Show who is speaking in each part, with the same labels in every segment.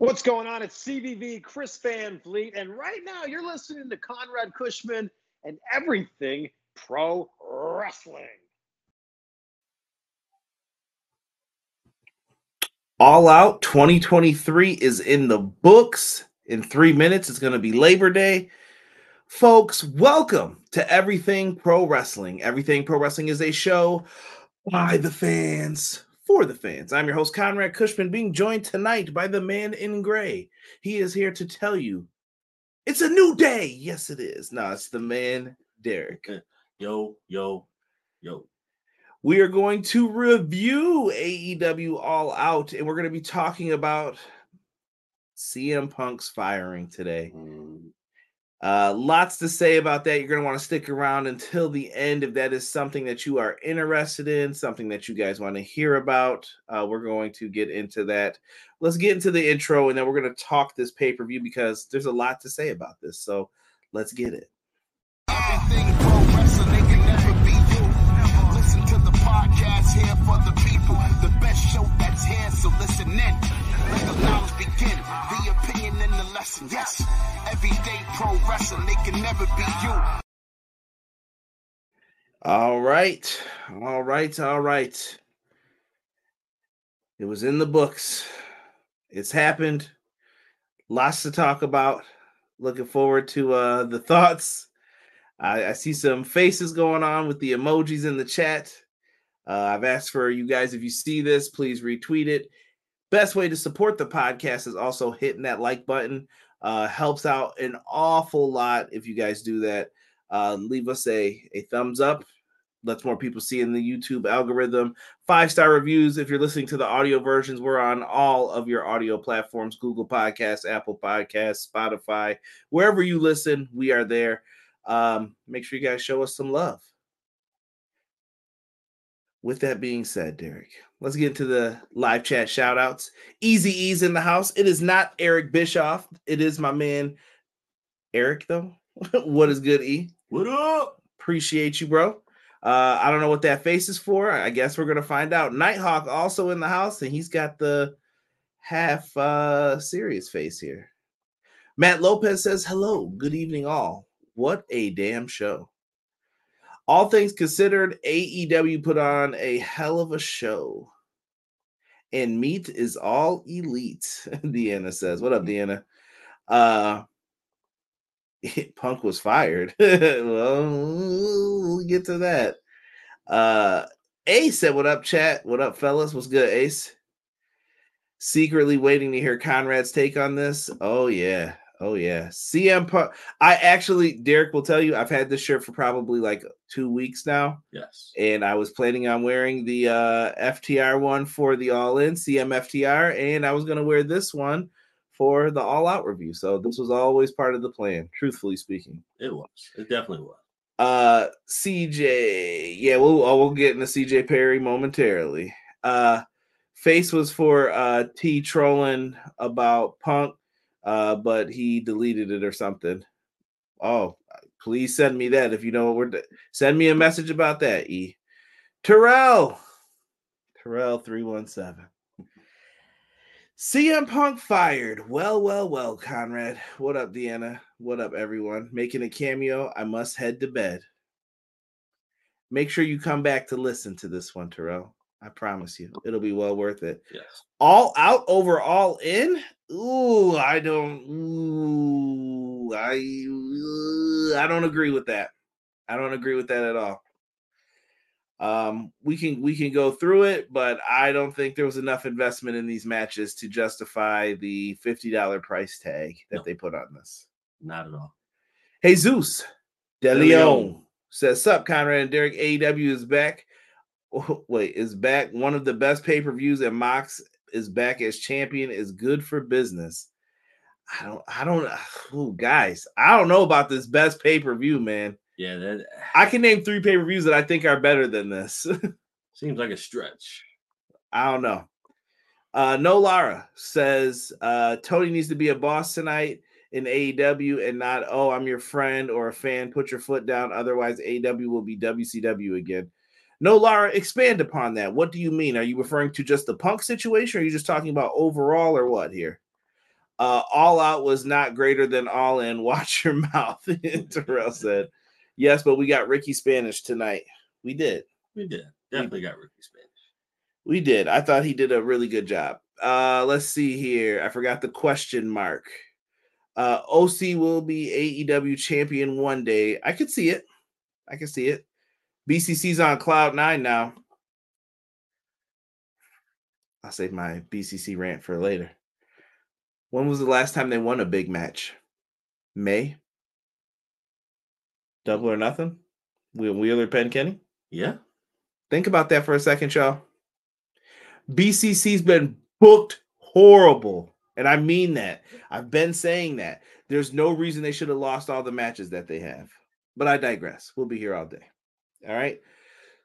Speaker 1: What's going on? It's CVV, Chris Van Fleet, and right now you're listening to Conrad Cushman and everything pro wrestling.
Speaker 2: All Out 2023 is in the books. In three minutes, it's going to be Labor Day. Folks, welcome to Everything Pro Wrestling. Everything Pro Wrestling is a show by the fans for the fans. I'm your host, Conrad Cushman, being joined tonight by the man in gray. He is here to tell you it's a new day. Yes, it is. No, it's the man, Derek.
Speaker 3: Yo, yo, yo.
Speaker 2: We are going to review AEW All Out, and we're going to be talking about CM Punk's firing today. Mm. Uh, lots to say about that. You're going to want to stick around until the end if that is something that you are interested in, something that you guys want to hear about. Uh, we're going to get into that. Let's get into the intro and then we're going to talk this pay per view because there's a lot to say about this. So let's get it. Everyday pro wrestling, they can never be you. All right. All right. All right. It was in the books. It's happened. Lots to talk about. Looking forward to uh the thoughts. I, I see some faces going on with the emojis in the chat. Uh, I've asked for you guys if you see this, please retweet it. Best way to support the podcast is also hitting that like button. Uh, helps out an awful lot if you guys do that. Uh, leave us a, a thumbs up. Lets more people see in the YouTube algorithm. Five star reviews. If you're listening to the audio versions, we're on all of your audio platforms Google Podcasts, Apple Podcasts, Spotify. Wherever you listen, we are there. Um, make sure you guys show us some love. With that being said, Derek, let's get into the live chat shout outs. Easy E's in the house. It is not Eric Bischoff. It is my man, Eric, though. what is good, E?
Speaker 3: What up?
Speaker 2: Appreciate you, bro. Uh, I don't know what that face is for. I guess we're gonna find out. Nighthawk also in the house, and he's got the half uh serious face here. Matt Lopez says, Hello, good evening, all. What a damn show all things considered, AEW put on a hell of a show. And meat is all elite, Deanna says. What up, Deanna? Uh Punk was fired. well, we'll get to that. Uh Ace said, What up, chat? What up, fellas? What's good, Ace? Secretly waiting to hear Conrad's take on this. Oh, yeah. Oh yeah, CM Punk. I actually, Derek will tell you, I've had this shirt for probably like two weeks now.
Speaker 3: Yes,
Speaker 2: and I was planning on wearing the uh, FTR one for the All In CM FTR, and I was going to wear this one for the All Out review. So this was always part of the plan. Truthfully speaking,
Speaker 3: it was. It definitely was.
Speaker 2: Uh, CJ, yeah, we'll uh, we'll get into CJ Perry momentarily. Uh, face was for uh T trolling about Punk uh, but he deleted it or something. Oh, please send me that if you know what we're. De- send me a message about that. E. Terrell, Terrell three one seven. CM Punk fired. Well, well, well, Conrad. What up, Deanna? What up, everyone? Making a cameo. I must head to bed. Make sure you come back to listen to this one, Terrell. I promise you, it'll be well worth it.
Speaker 3: Yes.
Speaker 2: All out over all in. Ooh, I don't. Ooh, I. I don't agree with that. I don't agree with that at all. Um, we can we can go through it, but I don't think there was enough investment in these matches to justify the fifty dollar price tag that no, they put on this.
Speaker 3: Not at all.
Speaker 2: Jesus De Leon says, "Sup, Conrad and Derek. AEW is back wait, is back one of the best pay per views, and Mox is back as champion. Is good for business. I don't, I don't, oh, guys, I don't know about this best pay per view, man.
Speaker 3: Yeah, that
Speaker 2: I can name three pay per views that I think are better than this.
Speaker 3: seems like a stretch.
Speaker 2: I don't know. Uh, no Lara says uh, Tony needs to be a boss tonight in AEW and not, oh, I'm your friend or a fan. Put your foot down. Otherwise, AEW will be WCW again. No, Lara, expand upon that. What do you mean? Are you referring to just the punk situation, or are you just talking about overall, or what here? Uh, all out was not greater than all in. Watch your mouth, Terrell said. Yes, but we got Ricky Spanish tonight. We did.
Speaker 3: We did. Definitely got Ricky Spanish.
Speaker 2: We did. I thought he did a really good job. Uh, let's see here. I forgot the question mark. Uh, OC will be AEW champion one day. I could see it. I can see it. BCC's on cloud nine now. I'll save my BCC rant for later. When was the last time they won a big match? May. Double or nothing. Wheeler Penn Kenny.
Speaker 3: Yeah.
Speaker 2: Think about that for a second, y'all. BCC's been booked horrible. And I mean that. I've been saying that. There's no reason they should have lost all the matches that they have. But I digress. We'll be here all day. All right.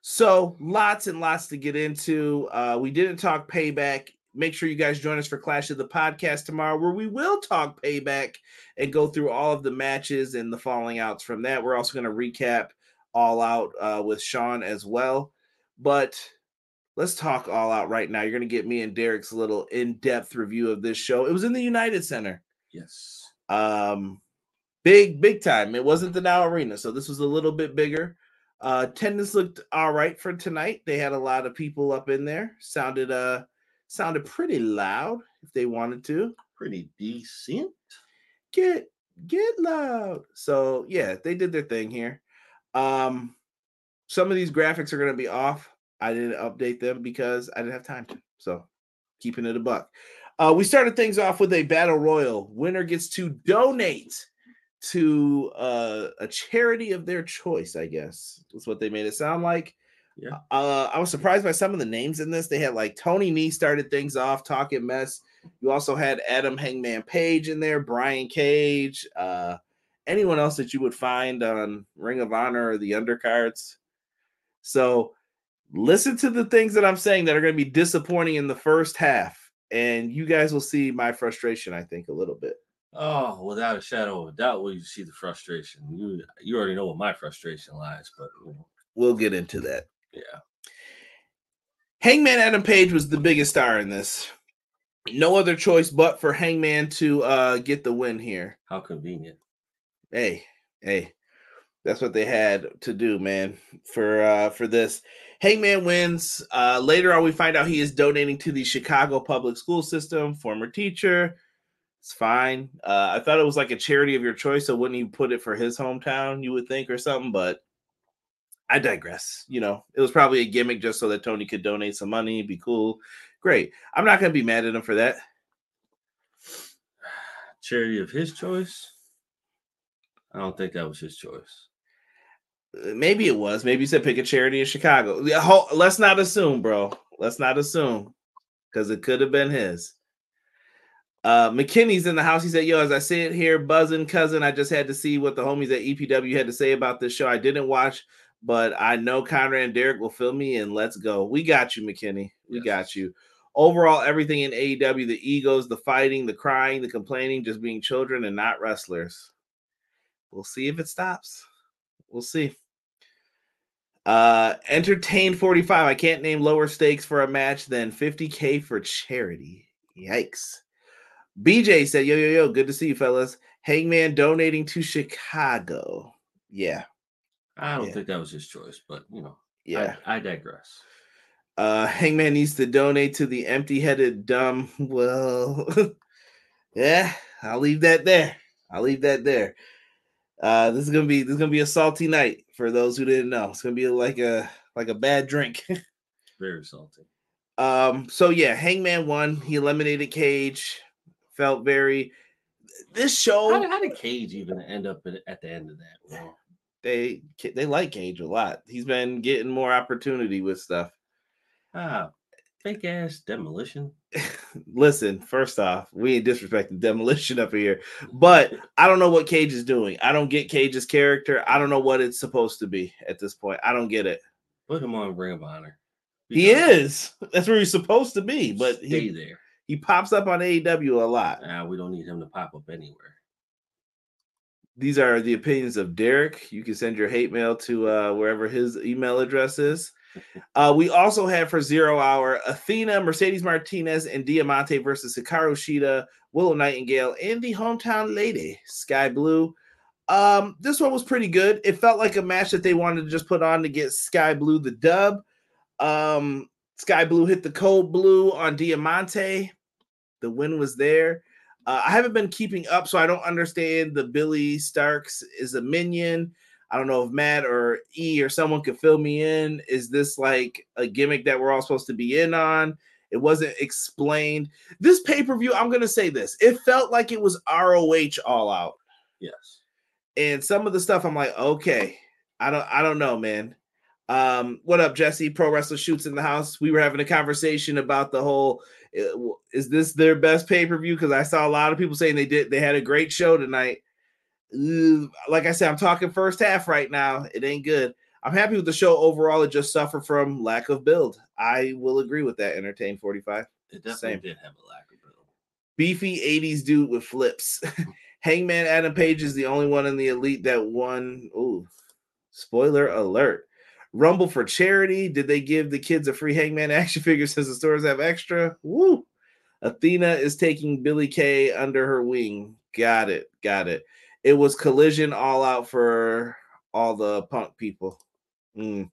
Speaker 2: So lots and lots to get into. Uh, we didn't talk payback. Make sure you guys join us for Clash of the Podcast tomorrow, where we will talk payback and go through all of the matches and the falling outs from that. We're also going to recap all out uh, with Sean as well. But let's talk all out right now. You're going to get me and Derek's little in-depth review of this show. It was in the United Center.
Speaker 3: Yes.
Speaker 2: Um, big, big time. It wasn't the Now Arena, so this was a little bit bigger. Uh, attendance looked all right for tonight. They had a lot of people up in there. Sounded uh, sounded pretty loud if they wanted to.
Speaker 3: Pretty decent.
Speaker 2: Get get loud. So yeah, they did their thing here. Um, some of these graphics are going to be off. I didn't update them because I didn't have time to. So keeping it a buck. Uh, we started things off with a battle royal. Winner gets to donate to uh, a charity of their choice, I guess. That's what they made it sound like.
Speaker 3: Yeah.
Speaker 2: Uh, I was surprised by some of the names in this. They had like Tony Nese started things off, talking mess. You also had Adam Hangman Page in there, Brian Cage, uh, anyone else that you would find on Ring of Honor or the undercards. So listen to the things that I'm saying that are going to be disappointing in the first half, and you guys will see my frustration. I think a little bit.
Speaker 3: Oh, without a shadow of a doubt, will you see the frustration? You you already know what my frustration lies, but you know,
Speaker 2: We'll get into that.
Speaker 3: yeah,
Speaker 2: Hangman Adam Page was the biggest star in this. No other choice but for Hangman to uh, get the win here.
Speaker 3: how convenient.
Speaker 2: Hey, hey, that's what they had to do, man. For uh, for this, Hangman wins. Uh, later on, we find out he is donating to the Chicago public school system. Former teacher. It's fine. Uh, I thought it was like a charity of your choice, so wouldn't you put it for his hometown? You would think or something, but I digress. You know, it was probably a gimmick just so that Tony could donate some money, be cool. Great. I'm not gonna be mad at him for that.
Speaker 3: Charity of his choice. I don't think that was his choice.
Speaker 2: Uh, Maybe it was. Maybe he said pick a charity in Chicago. Let's not assume, bro. Let's not assume because it could have been his. Uh, McKinney's in the house. He said, Yo, as I sit here buzzing, cousin, I just had to see what the homies at EPW had to say about this show. I didn't watch, but I know Conrad and Derek will fill me in. Let's go. We got you, McKinney. We
Speaker 3: Yes.
Speaker 2: got you. Overall, everything in AEW the egos, the fighting, the crying, the complaining, just being children and not wrestlers. We'll see if it stops. We'll see. Uh entertain 45. I can't name lower stakes for a match than 50k for charity. Yikes. BJ said, Yo, yo, yo, good to see you, fellas. Hangman donating to Chicago. Yeah,
Speaker 3: I don't
Speaker 2: Yeah.
Speaker 3: think that was his choice, but you know,
Speaker 2: yeah.
Speaker 3: I, I digress.
Speaker 2: Uh Hangman needs to donate to the empty-headed dumb. Well, yeah, I'll leave that there. I'll leave that there. Uh this is gonna be this is gonna be a salty night for those who didn't know. It's gonna be like a like a bad drink.
Speaker 3: Very salty.
Speaker 2: Um, so yeah, Hangman won. He eliminated Cage. Felt very. This show
Speaker 3: How, did- how did Cage even end up at, at the end of that? Well,
Speaker 2: they they like Cage a lot. He's been getting more opportunity with stuff.
Speaker 3: ah, fake ass demolition.
Speaker 2: Listen, first off, we ain't disrespecting demolition up here, but I don't know what Cage is doing. I don't get Cage's character. I don't know what it's supposed to be at this point. I don't get it.
Speaker 3: Put him on Ring of Honor.
Speaker 2: He is. That's where he's supposed to be, but
Speaker 3: stay
Speaker 2: he
Speaker 3: there.
Speaker 2: He pops up on AEW a lot.
Speaker 3: Ah, we don't need him to pop up anywhere.
Speaker 2: these are the opinions of Derek. You can send your hate mail to uh, wherever his email address is. Uh, we also have for zero hour Athena, Mercedes Martinez, and Diamante versus Hikaru Shida, Willow Nightingale, and the hometown lady, Skye Blue. Um, this one was pretty good. It felt like a match that they wanted to just put on to get Skye Blue the dub. Um, Skye Blue hit the Code Blue on Diamante. The win was there. Uh, I haven't been keeping up, so I don't understand the Billie Starkz is a minion. I don't know if Matt or E or someone could fill me in. Is this like a gimmick that we're all supposed to be in on? It wasn't explained. This pay per view, I'm going to say this. It felt like it was ROH all out.
Speaker 3: Yes.
Speaker 2: And some of the stuff I'm like, okay, I don't, I don't know, man. Um, what up, Jesse? Pro Wrestler Shoots in the house. We were having a conversation about the whole Uh, is this their best pay per view? Because I saw a lot of people saying they did, they had a great show tonight. Like I said, I'm talking first half right now. It ain't good. I'm happy with the show overall. It just suffered from lack of build. I will agree with that. Entertain 45.
Speaker 3: It definitely Same. did have a lack of build.
Speaker 2: Beefy 80s dude with flips. Hangman Adam Page is the only one in the elite that won. Ooh, spoiler alert. Rumble for charity. Did they give the kids a free Hangman action figure since the stores have extra? Woo. Athena is taking Billy Kay under her wing. Got it. Got it. It was collision all out for all the punk people. Mm.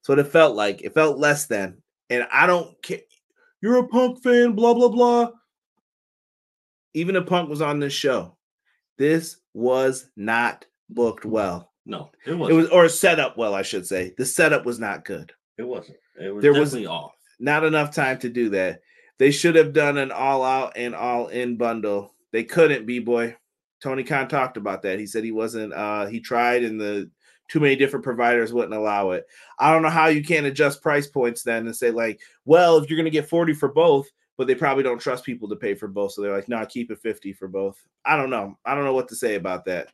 Speaker 2: So what it felt like. It felt less than. And I don't care. You're a punk fan, blah, blah, blah. Even a punk was on this show. This was not booked well.
Speaker 3: No, it was.
Speaker 2: It was or set up well, I should say. The setup was not good.
Speaker 3: It wasn't. It was there was off.
Speaker 2: Not enough time to do that. They should have done an all out and all in bundle. They couldn't, B boy. Tony Khan talked about that. He said he wasn't. uh He tried, and the too many different providers wouldn't allow it. I don't know how you can't adjust price points then and say like, well, if you're going to get 40 for both, but they probably don't trust people to pay for both, so they're like, no, nah, keep it 50 for both. I don't know. I don't know what to say about that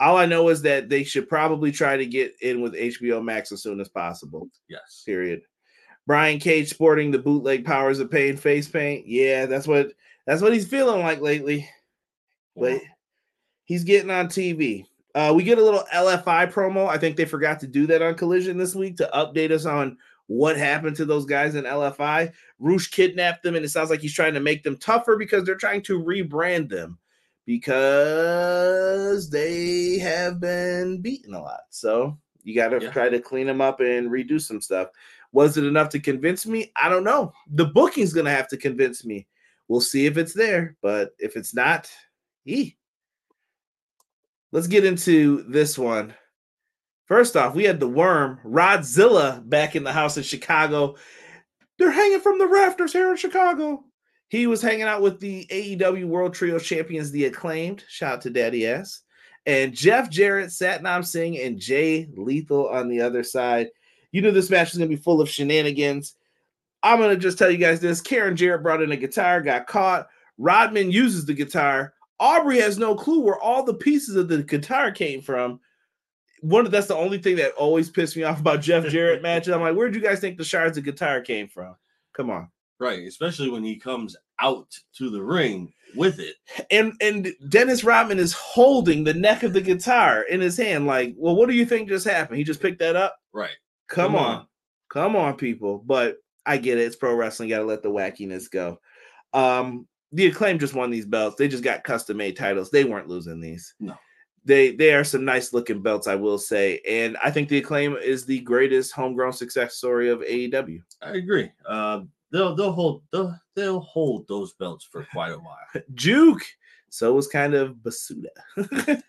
Speaker 2: all I know is that they should probably try to get in with HBO Max as soon as possible.
Speaker 3: Yes.
Speaker 2: Period. Brian Cage sporting the bootleg powers of pain face paint. Yeah, that's what that's what he's feeling like lately. But he's getting on TV. Uh, we get a little LFI promo. I think they forgot to do that on Collision this week to update us on what happened to those guys in LFI. Rush kidnapped them, and it sounds like he's trying to make them tougher because they're trying to rebrand them because they have been beaten a lot. So you got to yeah. try to clean them up and redo some stuff. Was it enough to convince me? I don't know. The booking's going to have to convince me. We'll see if it's there, but if it's not, e. Let's get into this one. First off, we had the worm, Rodzilla, back in the house in Chicago. They're hanging from the rafters here in Chicago. He was hanging out with the AEW World Trio Champions, the acclaimed. Shout out to Daddy S. And Jeff Jarrett, Satnam Singh, and Jay Lethal on the other side. You knew this match was going to be full of shenanigans. I'm going to just tell you guys this Karen Jarrett brought in a guitar, got caught. Rodman uses the guitar. Aubrey has no clue where all the pieces of the guitar came from. One of that's the only thing that always pissed me off about Jeff Jarrett matches. I'm like, where'd you guys think the shards of guitar came from? Come on.
Speaker 3: Right, especially when he comes out to the ring with it.
Speaker 2: And and Dennis Rodman is holding the neck of the guitar in his hand, like, well, what do you think just happened? He just picked that up?
Speaker 3: Right.
Speaker 2: Come, Come on. on. Come on, people. But I get it. It's pro wrestling. Gotta let the wackiness go. Um, the acclaim just won these belts. They just got custom made titles. They weren't losing these.
Speaker 3: No.
Speaker 2: They they are some nice looking belts, I will say. And I think the acclaim is the greatest homegrown success story of AEW.
Speaker 3: I agree. Uh, they'll they'll hold they'll they'll hold those belts for quite a while.
Speaker 2: Juke. So it was kind of Basuda.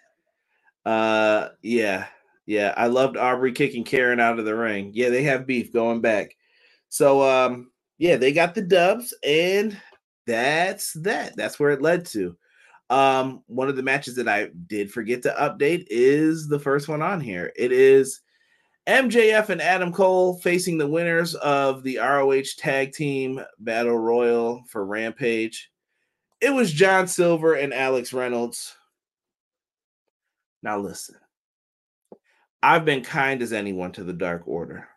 Speaker 2: uh yeah. Yeah, I loved Aubrey kicking Karen out of the ring. Yeah, they have beef going back. So um yeah, they got the dubs and that's that. That's where it led to. Um one of the matches that I did forget to update is the first one on here. It is MJF and Adam Cole facing the winners of the ROH Tag Team Battle Royal for Rampage. It was John Silver and Alex Reynolds. Now, listen, I've been kind as anyone to the Dark Order.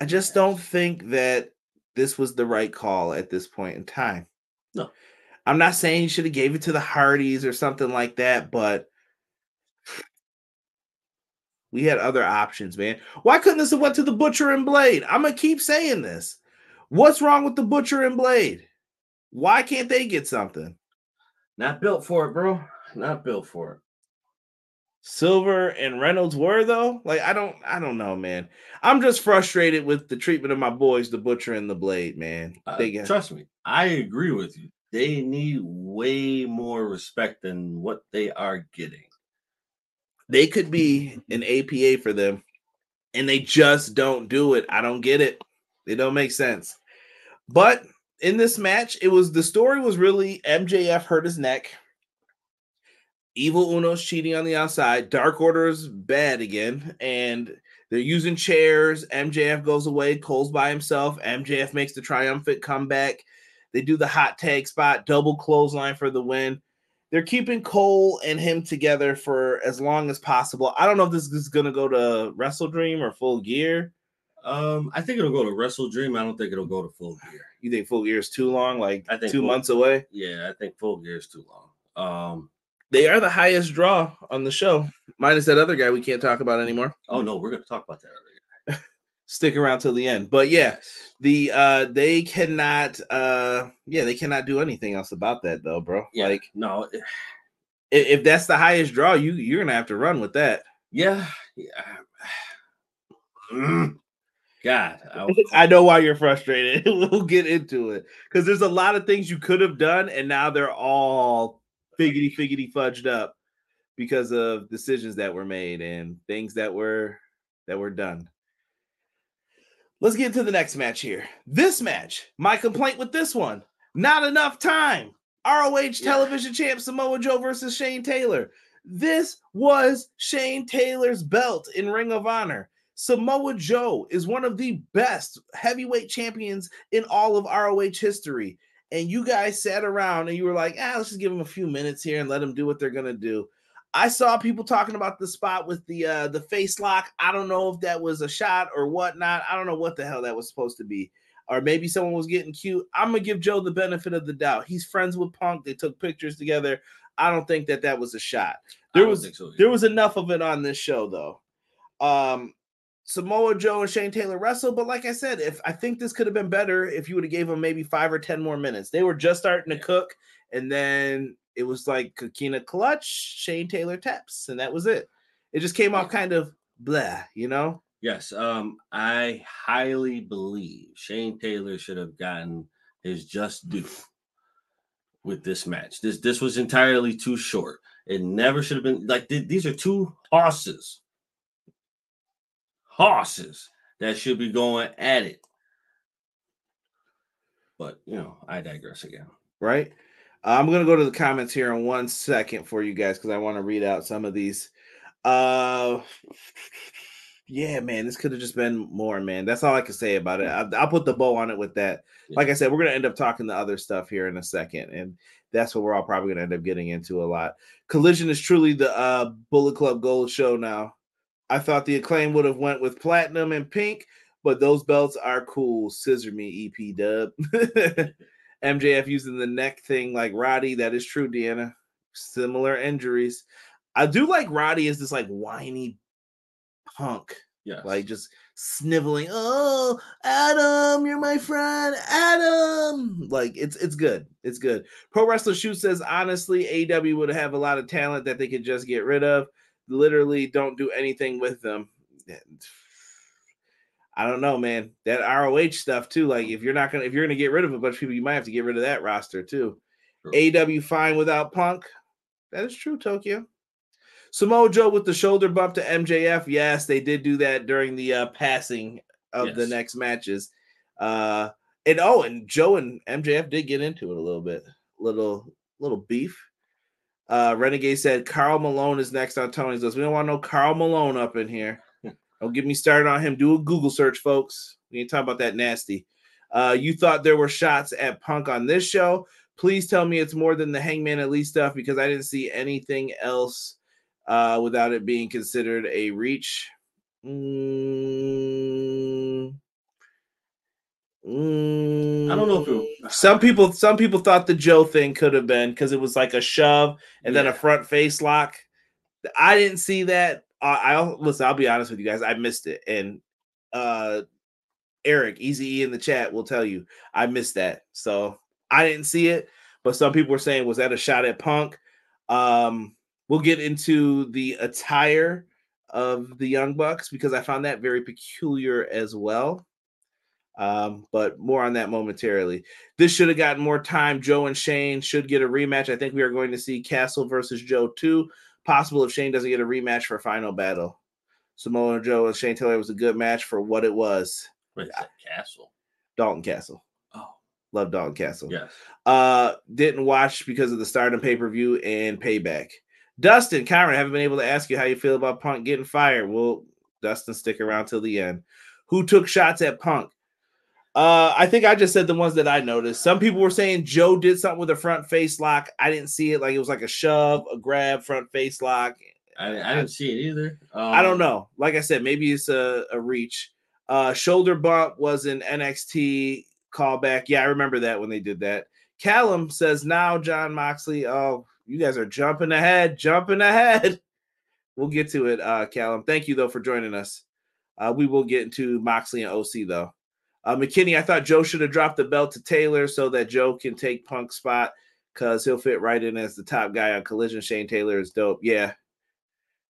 Speaker 2: I just don't think that this was the right call at this point in time.
Speaker 3: No.
Speaker 2: I'm not saying you should have gave it to the Hardys or something like that, but we had other options, man. Why couldn't this have went to the Butcher and Blade? I'm gonna keep saying this. What's wrong with the Butcher and Blade? Why can't they get something?
Speaker 3: Not built for it, bro. Not built for it.
Speaker 2: Silver and Reynolds were though. Like I don't, I don't know, man. I'm just frustrated with the treatment of my boys, the Butcher and the Blade, man.
Speaker 3: Uh,
Speaker 2: They got,
Speaker 3: trust me, I agree with you. They need way more respect than what they are getting.
Speaker 2: They could be an APA for them, and they just don't do it. I don't get it. It don't make sense. But in this match, it was the story was really MJF hurt his neck. Evil Uno's cheating on the outside. Dark Order's bad again, and they're using chairs. MJF goes away. Cole's by himself. MJF makes the triumphant comeback. They do the hot tag spot, double clothesline for the win. They're keeping Cole and him together for as long as possible. I don't know if this is going to go to Wrestle Dream or Full Gear.
Speaker 3: Um, I think it'll go to Wrestle Dream. I don't think it'll go to Full Gear.
Speaker 2: You think Full Gear is too long? Like
Speaker 3: I think
Speaker 2: two
Speaker 3: Full-
Speaker 2: months away?
Speaker 3: Yeah, I think Full Gear is too long. Um,
Speaker 2: They are the highest draw on the show, minus that other guy we can't talk about anymore.
Speaker 3: oh no, we're gonna talk about that.
Speaker 2: Stick around till the end. But yeah, the uh they cannot uh yeah, they cannot do anything else about that though, bro.
Speaker 3: Yeah,
Speaker 2: Like
Speaker 3: no,
Speaker 2: i- if that's the highest draw, you you're gonna have to run with that.
Speaker 3: yeah, yeah. Mm. God, I,
Speaker 2: I know why you're frustrated. we'll get into it because there's a lot of things you could have done, and now they're all figgity figgity fudged up because of decisions that were made and things that were that were done. Let's get to the next match here. This match, my complaint with this one, not enough time. ROH
Speaker 3: Yeah.
Speaker 2: television champ Samoa Joe versus Shane Taylor. This was Shane Taylor's belt in Ring of Honor. Samoa Joe is one of the best heavyweight champions in all of ROH history. And you guys sat around and you were like, ah, let's just give them a few minutes here and let them do what they're gonna do. I saw people talking about the spot with the uh the face lock. I don't know if that was a shot or whatnot. I don't know what the hell that was supposed to be. Or maybe someone was getting cute. I'm gonna give Joe the benefit of the doubt. He's friends with Punk. They took pictures together. I don't think that that was a shot. There was
Speaker 3: so
Speaker 2: there was enough of it on this show though. Um Samoa Joe and Shane Taylor wrestled, but like I said, if I think this could have been better if you would have gave them maybe five or ten more minutes. They were just starting to cook, and then it was like Coquina clutch, Shane Taylor taps, and that was it. It just came off kind of blah, you know.
Speaker 3: Yes, um, I highly believe Shane Taylor should have gotten his just due with this match. This this was entirely too short. It never should have been like th- these are two horses, horses that should be going at it. But you know, I digress again.
Speaker 2: right? I'm gonna go to the comments here in one second for you guys because I want to read out some of these. Uh, yeah, man, this could have just been more, man. That's all I can say about it. I, I'll put the bow on it with that. Like I said, we're gonna end up talking the other stuff here in a second, and that's what we're all probably gonna end up getting into a lot. Collision is truly the uh, Bullet Club Gold show now. I thought the acclaim would have went with platinum and pink, but those belts are cool. Scissor me, EP Dub. MJF using the neck thing like Roddy. That is true, Deanna. Similar injuries. I do like Roddy as this like whiny punk,
Speaker 3: Yeah.
Speaker 2: like just sniveling. Oh, Adam, you're my friend, Adam. Like it's it's good. It's good. Pro Wrestler Shoot says honestly, AW would have a lot of talent that they could just get rid of. Literally, don't do anything with them. I don't know, man. That ROH stuff too. Like, if you're not gonna, if you're gonna get rid of a bunch of people, you might have to get rid of that roster too. AW fine without Punk. That is true, Tokyo. Samoa Joe with the shoulder bump to MJF. Yes, they did do that during the uh, passing of the next matches. Uh, and oh, and Joe and MJF did get into it a little bit, little little beef. Uh, Renegade said Karl Malone is next on Tony's list. We don't want no Karl Malone up in here. Don't get me started on him. Do a Google search, folks. We ain't talking about that nasty. Uh, you thought there were shots at Punk on this show. Please tell me it's more than the Hangman at least stuff because I didn't see anything else uh, without it being considered a reach. Mm, mm,
Speaker 3: I don't know if it.
Speaker 2: some people some people thought the Joe thing could have been because it was like a shove and then a front face lock. I didn't see that. I, I'll listen. I'll be honest with you guys. I missed it, and uh Eric, Easy in the chat will tell you I missed that. So I didn't see it, but some people were saying, was that a shot at Punk? Um, we'll get into the attire of the Young Bucks because I found that very peculiar as well. Um, but more on that momentarily. This should have gotten more time. Joe and Shane should get a rematch. I think we are going to see Castle versus Joe too. Possible if Shane doesn't get a rematch for final battle. Samoa Joe and Shane Taylor was a good match for what it was.
Speaker 3: Wait, that Castle?
Speaker 2: Dalton Castle.
Speaker 3: Oh,
Speaker 2: Love Dalton Castle.
Speaker 3: yes.
Speaker 2: Uh, didn't watch because of the Stardom pay per view and Payback. Dustin, Cameron, haven't been able to ask you how you feel about Punk getting fired. Well, Dustin, stick around till the end. Who took shots at Punk? Uh, I think I just said the ones that I noticed. Some people were saying Joe did something with a front face lock. I didn't see it. Like it was like a shove, a grab, front face lock.
Speaker 3: I, I didn't see it either. Um,
Speaker 2: I don't know. Like I said, maybe it's a, a reach. Uh, shoulder bump was an NXT callback. Yeah, I remember that when they did that. Callum says now Jon Moxley. Oh, you guys are jumping ahead, jumping ahead. We'll get to it, uh, Callum. Thank you though for joining us. Uh, we will get into Moxley and OC though. Uh, McKinney, I thought Joe should have dropped the belt to Taylor so that Joe can take Punk's spot because he'll fit right in as the top guy on Collision. Shane Taylor is dope. Yeah.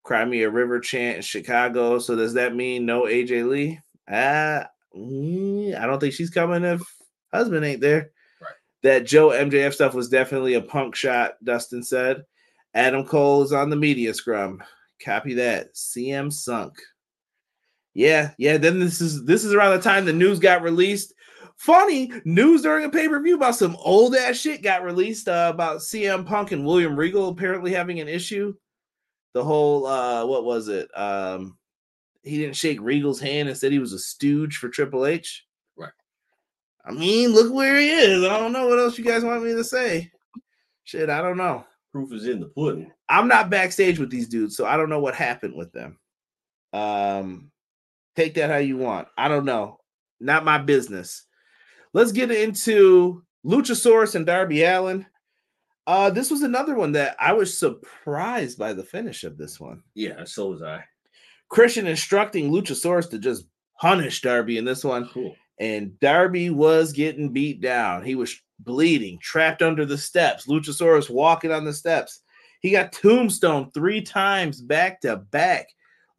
Speaker 2: Cry me a river chant in Chicago. So does that mean no AJ Lee? Uh, mm, I don't think she's coming if husband ain't there.
Speaker 3: Right.
Speaker 2: That Joe MJF stuff was definitely a punk shot, Dustin said. Adam Cole is on the media scrum. Copy that. CM sunk. Yeah, yeah. Then this is this is around the time the news got released. Funny news during a pay per view about some old ass shit got released uh, about CM Punk and William Regal apparently having an issue. The whole uh, what was it? Um, he didn't shake Regal's hand and said he was a stooge for Triple H.
Speaker 3: Right.
Speaker 2: I mean, look where he is. I don't know what else you guys want me to say. Shit, I don't know.
Speaker 3: Proof is in the pudding.
Speaker 2: I'm not backstage with these dudes, so I don't know what happened with them. Um, take that how you want. I don't know. Not my business. Let's get into Luchasaurus and Darby Allin. Uh, this was another one that I was surprised by the finish of this one.
Speaker 3: Yeah, so was I.
Speaker 2: Christian instructing Luchasaurus to just punish Darby in this one,
Speaker 3: Cool.
Speaker 2: and Darby was getting beat down. He was bleeding, trapped under the steps. Luchasaurus walking on the steps. He got tombstone three times back to back.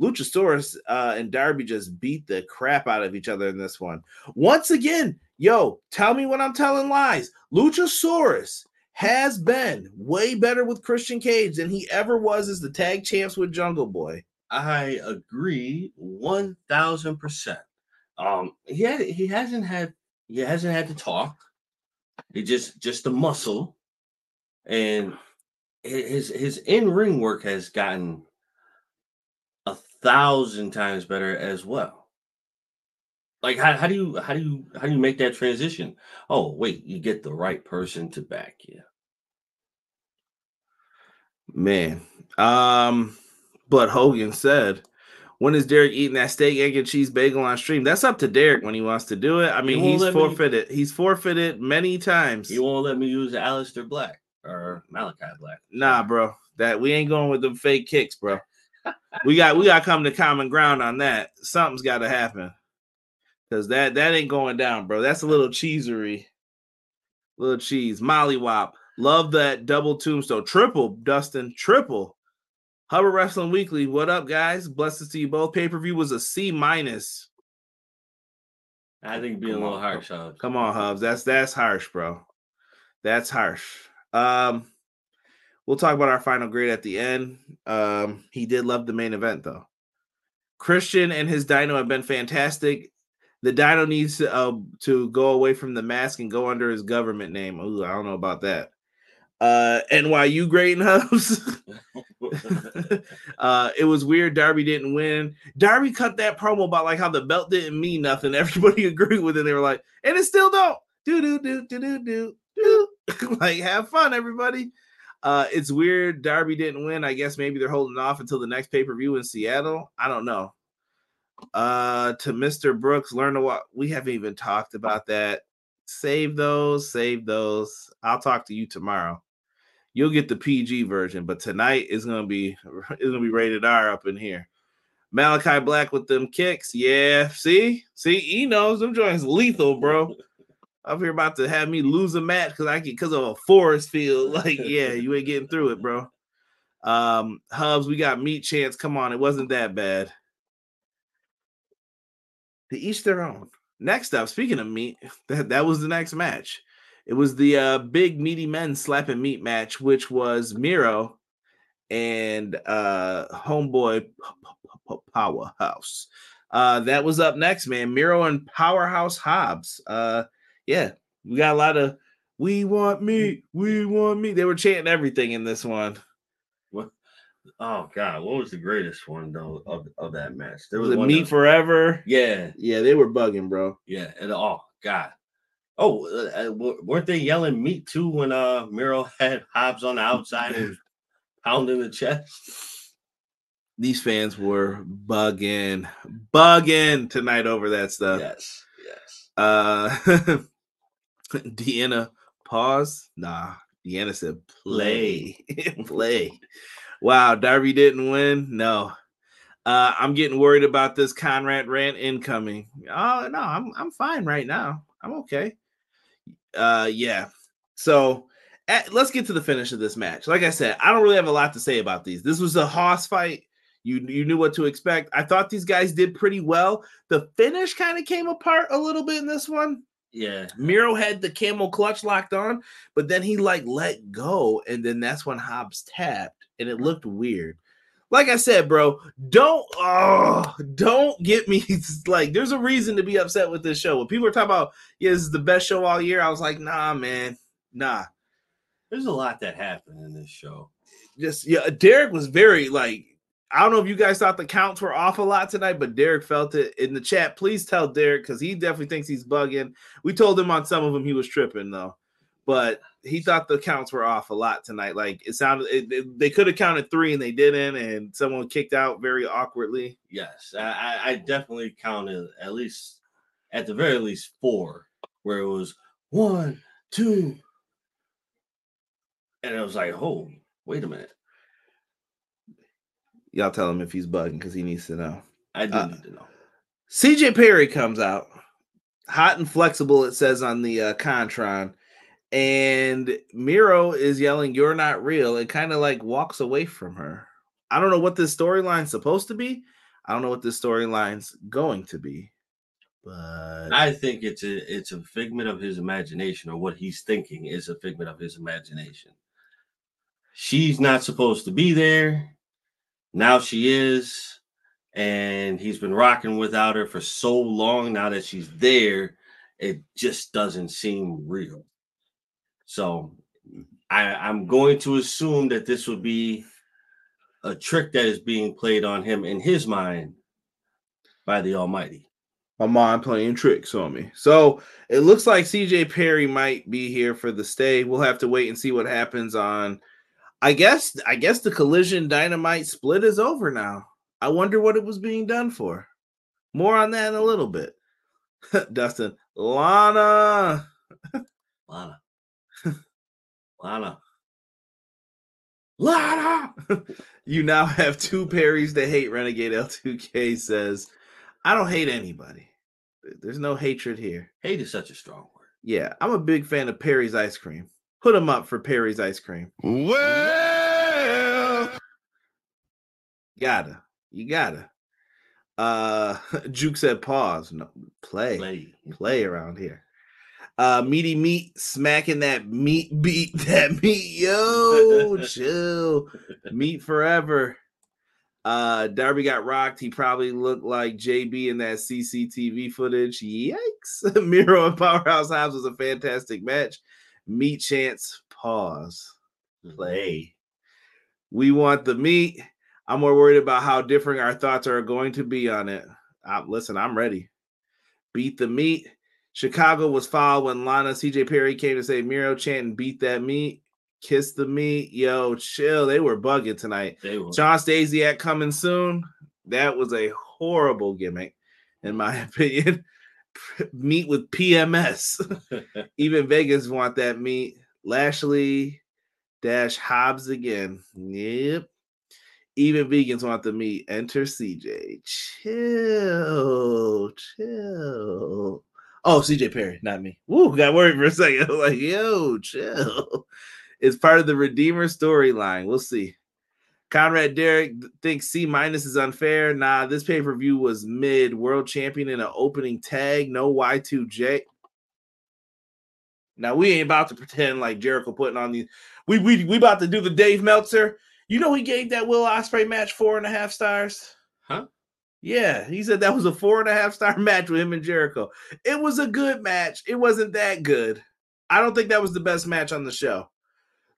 Speaker 2: Luchasaurus uh, and Darby just beat the crap out of each other in this one. Once again, yo, tell me when I'm telling lies. Luchasaurus has been way better with Christian Cage than he ever was as the tag champs with Jungle Boy.
Speaker 3: I agree one thousand percent. Um, he had, he hasn't had he hasn't had to talk. He just just the muscle, and his his in ring work has gotten thousand times better as well. Like how, how do you how do you how do you make that transition? Oh wait, you get the right person to back you.
Speaker 2: Man. Um, but Hogan said, when is Derek eating that steak, egg, and cheese bagel on stream? That's up to Derek when he wants to do it. I mean, he's
Speaker 3: let me-
Speaker 2: forfeited. He's forfeited many times.
Speaker 3: He won't let me use Aleister Black or Malachi Black.
Speaker 2: Nah, bro. That we ain't going with them fake kicks, bro. We got we got to come to common ground on that. Something's got to happen. Cause that that ain't going down, bro. That's a little cheesery. Little cheese. Molly Wop. Love that double tombstone. Triple, Dustin. Triple. Hubbard Wrestling Weekly. What up, guys? Blessed to see you both. Pay-per-view was a C minus.
Speaker 3: I think being a little
Speaker 2: on,
Speaker 3: harsh him.
Speaker 2: Come on, Hubs. That's that's harsh, bro. That's harsh. Um, we'll talk about our final grade at the end. Um, he did love the main event though. Christian and his Dino have been fantastic. The Dino needs to, uh, to go away from the mask and go under his government name. Ooh, I don't know about that. Uh, NYU grading Hubs. uh, it was weird. Darby didn't win. Darby cut that promo about like how the belt didn't mean nothing. Everybody agreed with it. They were like, and it still don't. Do do do do do do do. like, have fun, everybody. Uh, it's weird. Darby didn't win. I guess maybe they're holding off until the next pay per view in Seattle. I don't know. Uh, to Mr. Brooks, learn to walk. We haven't even talked about that. Save those. Save those. I'll talk to you tomorrow you'll get the PG version, but tonight is gonna be it's gonna be rated R up in here. Malachi Black with them kicks, yeah. See, see, he knows them joints lethal, bro. Up here about to have me lose a match because I get because of a forest field. Like, yeah, you ain't getting through it, bro. Um, Hubs, we got meat chance. Come on, it wasn't that bad. To each their own. Next up, speaking of meat, that, that was the next match. It was the uh, big meaty men slapping meat match, which was Miro and uh homeboy Powerhouse. Uh, that was up next, man. Miro and Powerhouse Hobbs. Uh, yeah, we got a lot of we want meat, we want meat. They were chanting everything in this one.
Speaker 3: What? Oh God, what was the greatest one though of, of that match? There
Speaker 2: Was it
Speaker 3: one
Speaker 2: meat
Speaker 3: that-
Speaker 2: forever?
Speaker 3: Yeah,
Speaker 2: Yeah, they were bugging, bro.
Speaker 3: yeah, and oh God. Oh, uh, uh, weren't they yelling meat too when uh Miro had Hobbs on the outside and pounding the chest?
Speaker 2: These fans were bugging, bugging tonight over that stuff.
Speaker 3: yes, yes.
Speaker 2: Uh Deanna, pause. Nah, Deanna said play. play. Wow, Darby didn't win. No. Uh, I'm getting worried about this Conrad rant incoming. Oh no, I'm I'm fine right now. I'm okay. Uh yeah. So eh, let's get to the finish of this match. Like I said, I don't really have a lot to say about these. This was a hoss fight. You you knew what to expect. I thought these guys did pretty well. The finish kind of came apart a little bit in this one.
Speaker 3: Yeah,
Speaker 2: Miro had the camel clutch locked on, but then he like let go, and then that's when Hobbs tapped, and it looked weird. Like I said, bro, don't oh, don't get me like. There's a reason to be upset with this show. When people are talking about, yeah, this is the best show all year, I was like, nah, man, nah.
Speaker 3: there's a lot that happened in this show.
Speaker 2: Just yeah, Derek was very like. I don't know if you guys thought the counts were off a lot tonight, but Derek felt it in the chat. Please tell Derek because he definitely thinks he's bugging. We told him on some of them he was tripping though, but he thought the counts were off a lot tonight. Like it sounded, it, it- they could have counted three and they didn't, and someone kicked out very awkwardly.
Speaker 3: Yes, I, I- definitely counted at least, at the very least, four, where it was one, two, and it was like, oh, wait a minute,
Speaker 2: Y'all tell him if he's bugging because he needs to know.
Speaker 3: I didn't
Speaker 2: Uh,
Speaker 3: need to know.
Speaker 2: CJ Perry comes out, hot and flexible. It says on the uh, Contron, and Miro is yelling, "You're not real," and kind of like walks away from her. I don't know what this storyline's supposed to be. I don't know what this storyline's going to be, but
Speaker 3: I think it's a it's a figment of his imagination, or what he's thinking is a figment of his imagination. She's not supposed to be there. Now she is, and he's been rocking without her for so long. Now that she's there, it just doesn't seem real. So, I, I'm going to assume that this would be a trick that is being played on him in his mind by the Almighty.
Speaker 2: my mom playing tricks on me. So it looks like CJ Perry might be here for the stay. We'll have to wait and see what happens on. I guess I guess the collision dynamite split is over now. I wonder what it was being done for. More on that in a little bit. Dustin, Lana.
Speaker 3: Lana. Lana. Lana.
Speaker 2: you now have two Perrys that hate Renegade L2K says, I don't hate anybody. There's no hatred here.
Speaker 3: Hate is such a strong word.
Speaker 2: Yeah, I'm a big fan of Perry's ice cream. Put them up for Perry's ice cream.
Speaker 4: Well,
Speaker 2: Gotta. You gotta. Uh Juke said pause. No, play. Play,
Speaker 3: Play.
Speaker 2: around here. Uh meaty meat smacking that meat beat that meat. Yo, chill. Meat forever. Uh Darby got rocked. He probably looked like JB in that CCTV footage. Yikes. Miro and Powerhouse Hobbs was a fantastic match. Meat chance. Pause. play. We want the meat. I'm more worried about how different our thoughts are going to be on it. Uh, listen, I'm ready. Beat the meat. Chicago was fouled when Lana CJ Perry came to say Miro chanting beat that meat. Kiss the meat. Yo, chill. They were bugging tonight.
Speaker 3: They were.
Speaker 2: Shawn Stasiak coming soon. That was a horrible gimmick, in my opinion. meat with PMS. Even Vegas want that meat. Lashley dash Hobbs again. Yep. Even vegans want the meat. Enter CJ. Chill. Chill. Oh, CJ Perry, not me. Woo, got worried for a second. like, yo, chill. It's part of the Redeemer storyline. We'll see. Conrad Derek thinks C minus is unfair. Nah, this pay per view was mid world champion in an opening tag. No Y2J. Now we ain't about to pretend like Jericho putting on these. We we we about to do the Dave Meltzer. You know he gave that Will Ospreay match four and a half stars.
Speaker 3: Huh?
Speaker 2: Yeah, he said that was a four and a half star match with him and Jericho. It was a good match. It wasn't that good. I don't think that was the best match on the show.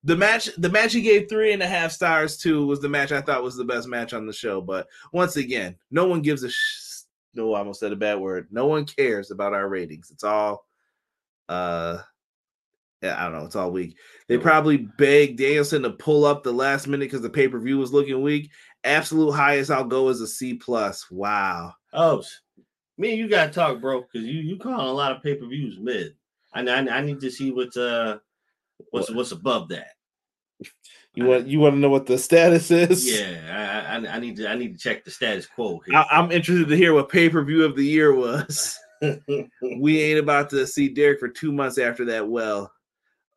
Speaker 2: The match, the match he gave three and a half stars to was the match I thought was the best match on the show. But once again, no one gives a sh- no. I almost said a bad word. No one cares about our ratings. It's all, uh, I don't know. It's all weak. They probably begged Danielson to pull up the last minute because the pay per view was looking weak. Absolute highest I'll go is a C plus. Wow.
Speaker 3: Oh, me and you gotta talk, bro, because you you calling a lot of pay per views mid. I, I I need to see what's uh what's what's above that.
Speaker 2: You want you want to know what the status is?
Speaker 3: Yeah, I, I, I need to I need to check the status quo.
Speaker 2: I, I'm interested to hear what pay per view of the year was. we ain't about to see Derek for two months after that. Well,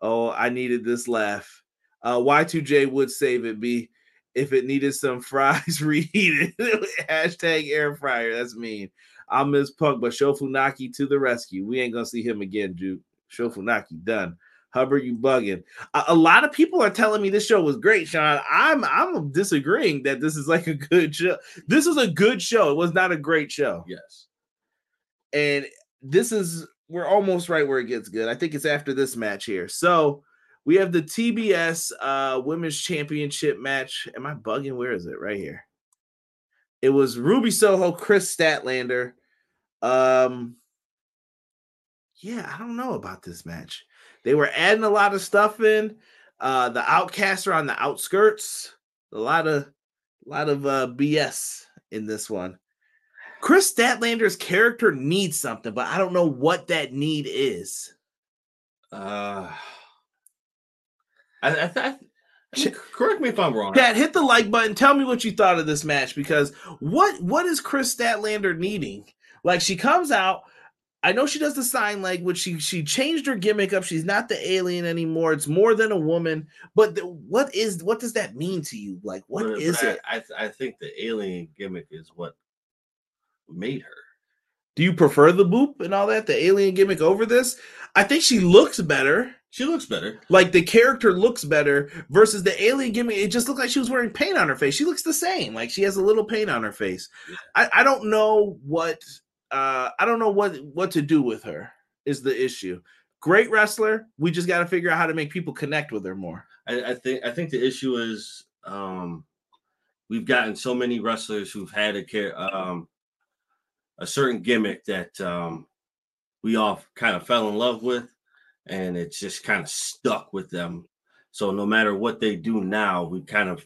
Speaker 2: oh, I needed this laugh. Uh, Y2J would save it. Be if it needed some fries reheated. Hashtag air fryer. That's mean. I'll miss Punk, but Shofunaki to the rescue. We ain't gonna see him again, Juke. Shofunaki done. Hubbard, you bugging. A, a, lot of people are telling me this show was great, Sean. I'm I'm disagreeing that this is like a good show. This is a good show. It was not a great show.
Speaker 3: Yes.
Speaker 2: And this is we're almost right where it gets good. I think it's after this match here. So we have the TBS uh women's championship match. Am I bugging? Where is it? Right here. It was Ruby Soho, Kris Statlander. Um yeah, I don't know about this match. They were adding a lot of stuff in. Uh, the outcasts are on the outskirts. A lot of, a lot of uh, BS in this one. Kris Statlander's character needs something, but I don't know what that need is.
Speaker 3: Uh, I, I, I, correct me if I'm wrong.
Speaker 2: Pat, hit the like button. Tell me what you thought of this match because what what is Kris Statlander needing? Like she comes out, I know she does the sign language. She she changed her gimmick up. She's not the alien anymore. It's more than a woman. But the, what is what does that mean to you? Like what
Speaker 3: but,
Speaker 2: is
Speaker 3: but
Speaker 2: it?
Speaker 3: I, I I think the alien gimmick is what made her.
Speaker 2: Do you prefer the boop and all that, the alien gimmick over this? I think she looks better.
Speaker 3: She looks better.
Speaker 2: Like the character looks better versus the alien gimmick. It just looked like she was wearing paint on her face. She looks the same. Like she has a little paint on her face. Yeah. I, I don't know what uh, I don't know what what to do with her is the issue. Great wrestler. We just got to figure out how to make people connect with her more.
Speaker 3: I, I, think I think the issue is um, we've gotten so many wrestlers who've had a care um, a certain gimmick that um, we all kind of fell in love with, and it's just kind of stuck with them. So no matter what they do now, we kind of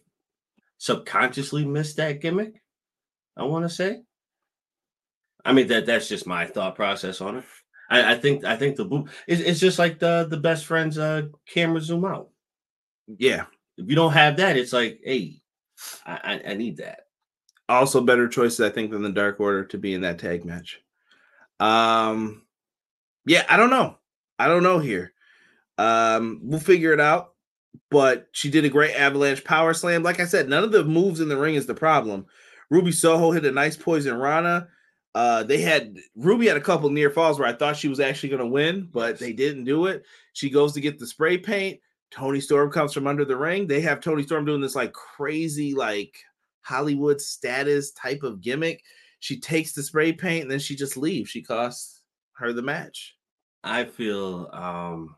Speaker 3: subconsciously miss that gimmick. I want to say. I mean that that's just my thought process on it. I, I think I think the boot it's, it's just like the the best friends uh camera zoom out.
Speaker 2: Yeah.
Speaker 3: If you don't have that, it's like, hey, I, I, I need that.
Speaker 2: Also, better choices, I think, than the Dark Order to be in that tag match. Um, yeah, I don't know. I don't know here. Um, we'll figure it out. But she did a great avalanche power slam. Like I said, none of the moves in the ring is the problem. Ruby Soho hit a nice poison Rana. Uh, they had Ruby had a couple near falls where I thought she was actually going to win, but they didn't do it. She goes to get the spray paint. Toni Storm comes from under the ring. They have Toni Storm doing this like crazy, like Hollywood status type of gimmick. She takes the spray paint and then she just leaves. She costs her the match.
Speaker 3: I feel um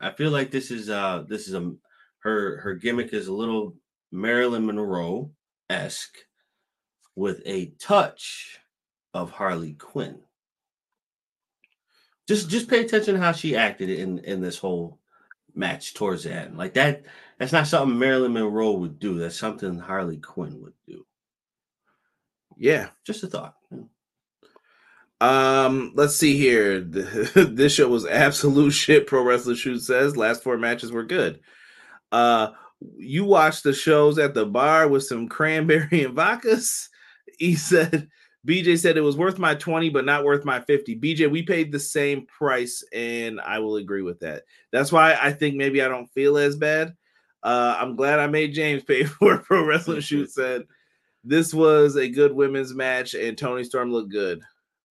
Speaker 3: I feel like this is uh this is a her her gimmick is a little Marilyn Monroe esque with a touch of Harley Quinn. Just just pay attention to how she acted in in this whole match towards the end. Like that that's not something Marilyn Monroe would do. That's something Harley Quinn would do.
Speaker 2: Yeah,
Speaker 3: just a thought.
Speaker 2: Um, let's see here. this show was absolute shit. Pro Wrestler Shoot says last four matches were good. Uh, you watched the shows at the bar with some cranberry and vodkas. He said BJ said it was worth my 20, but not worth my 50. BJ, we paid the same price, and I will agree with that. That's why I think maybe I don't feel as bad. Uh, I'm glad I made James pay for it. Pro Wrestling Shoot said this was a good women's match, and Toni Storm looked good.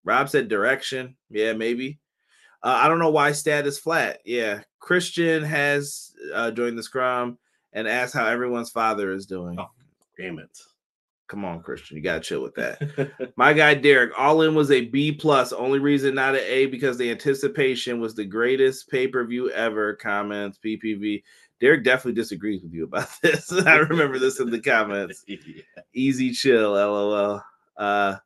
Speaker 2: Rob said direction. Yeah, maybe. Uh, I don't know why stat is flat. Yeah, Christian has uh, joined the scrum and asked how everyone's father is doing.
Speaker 3: Oh, damn it.
Speaker 2: Come on, Christian, you gotta chill with that. My guy Derek, all in was a B plus. Only reason not an A because the anticipation was the greatest pay per view ever. Comments PPV. Derek definitely disagrees with you about this. I remember this in the comments.
Speaker 3: yeah.
Speaker 2: Easy chill, lol. Uh,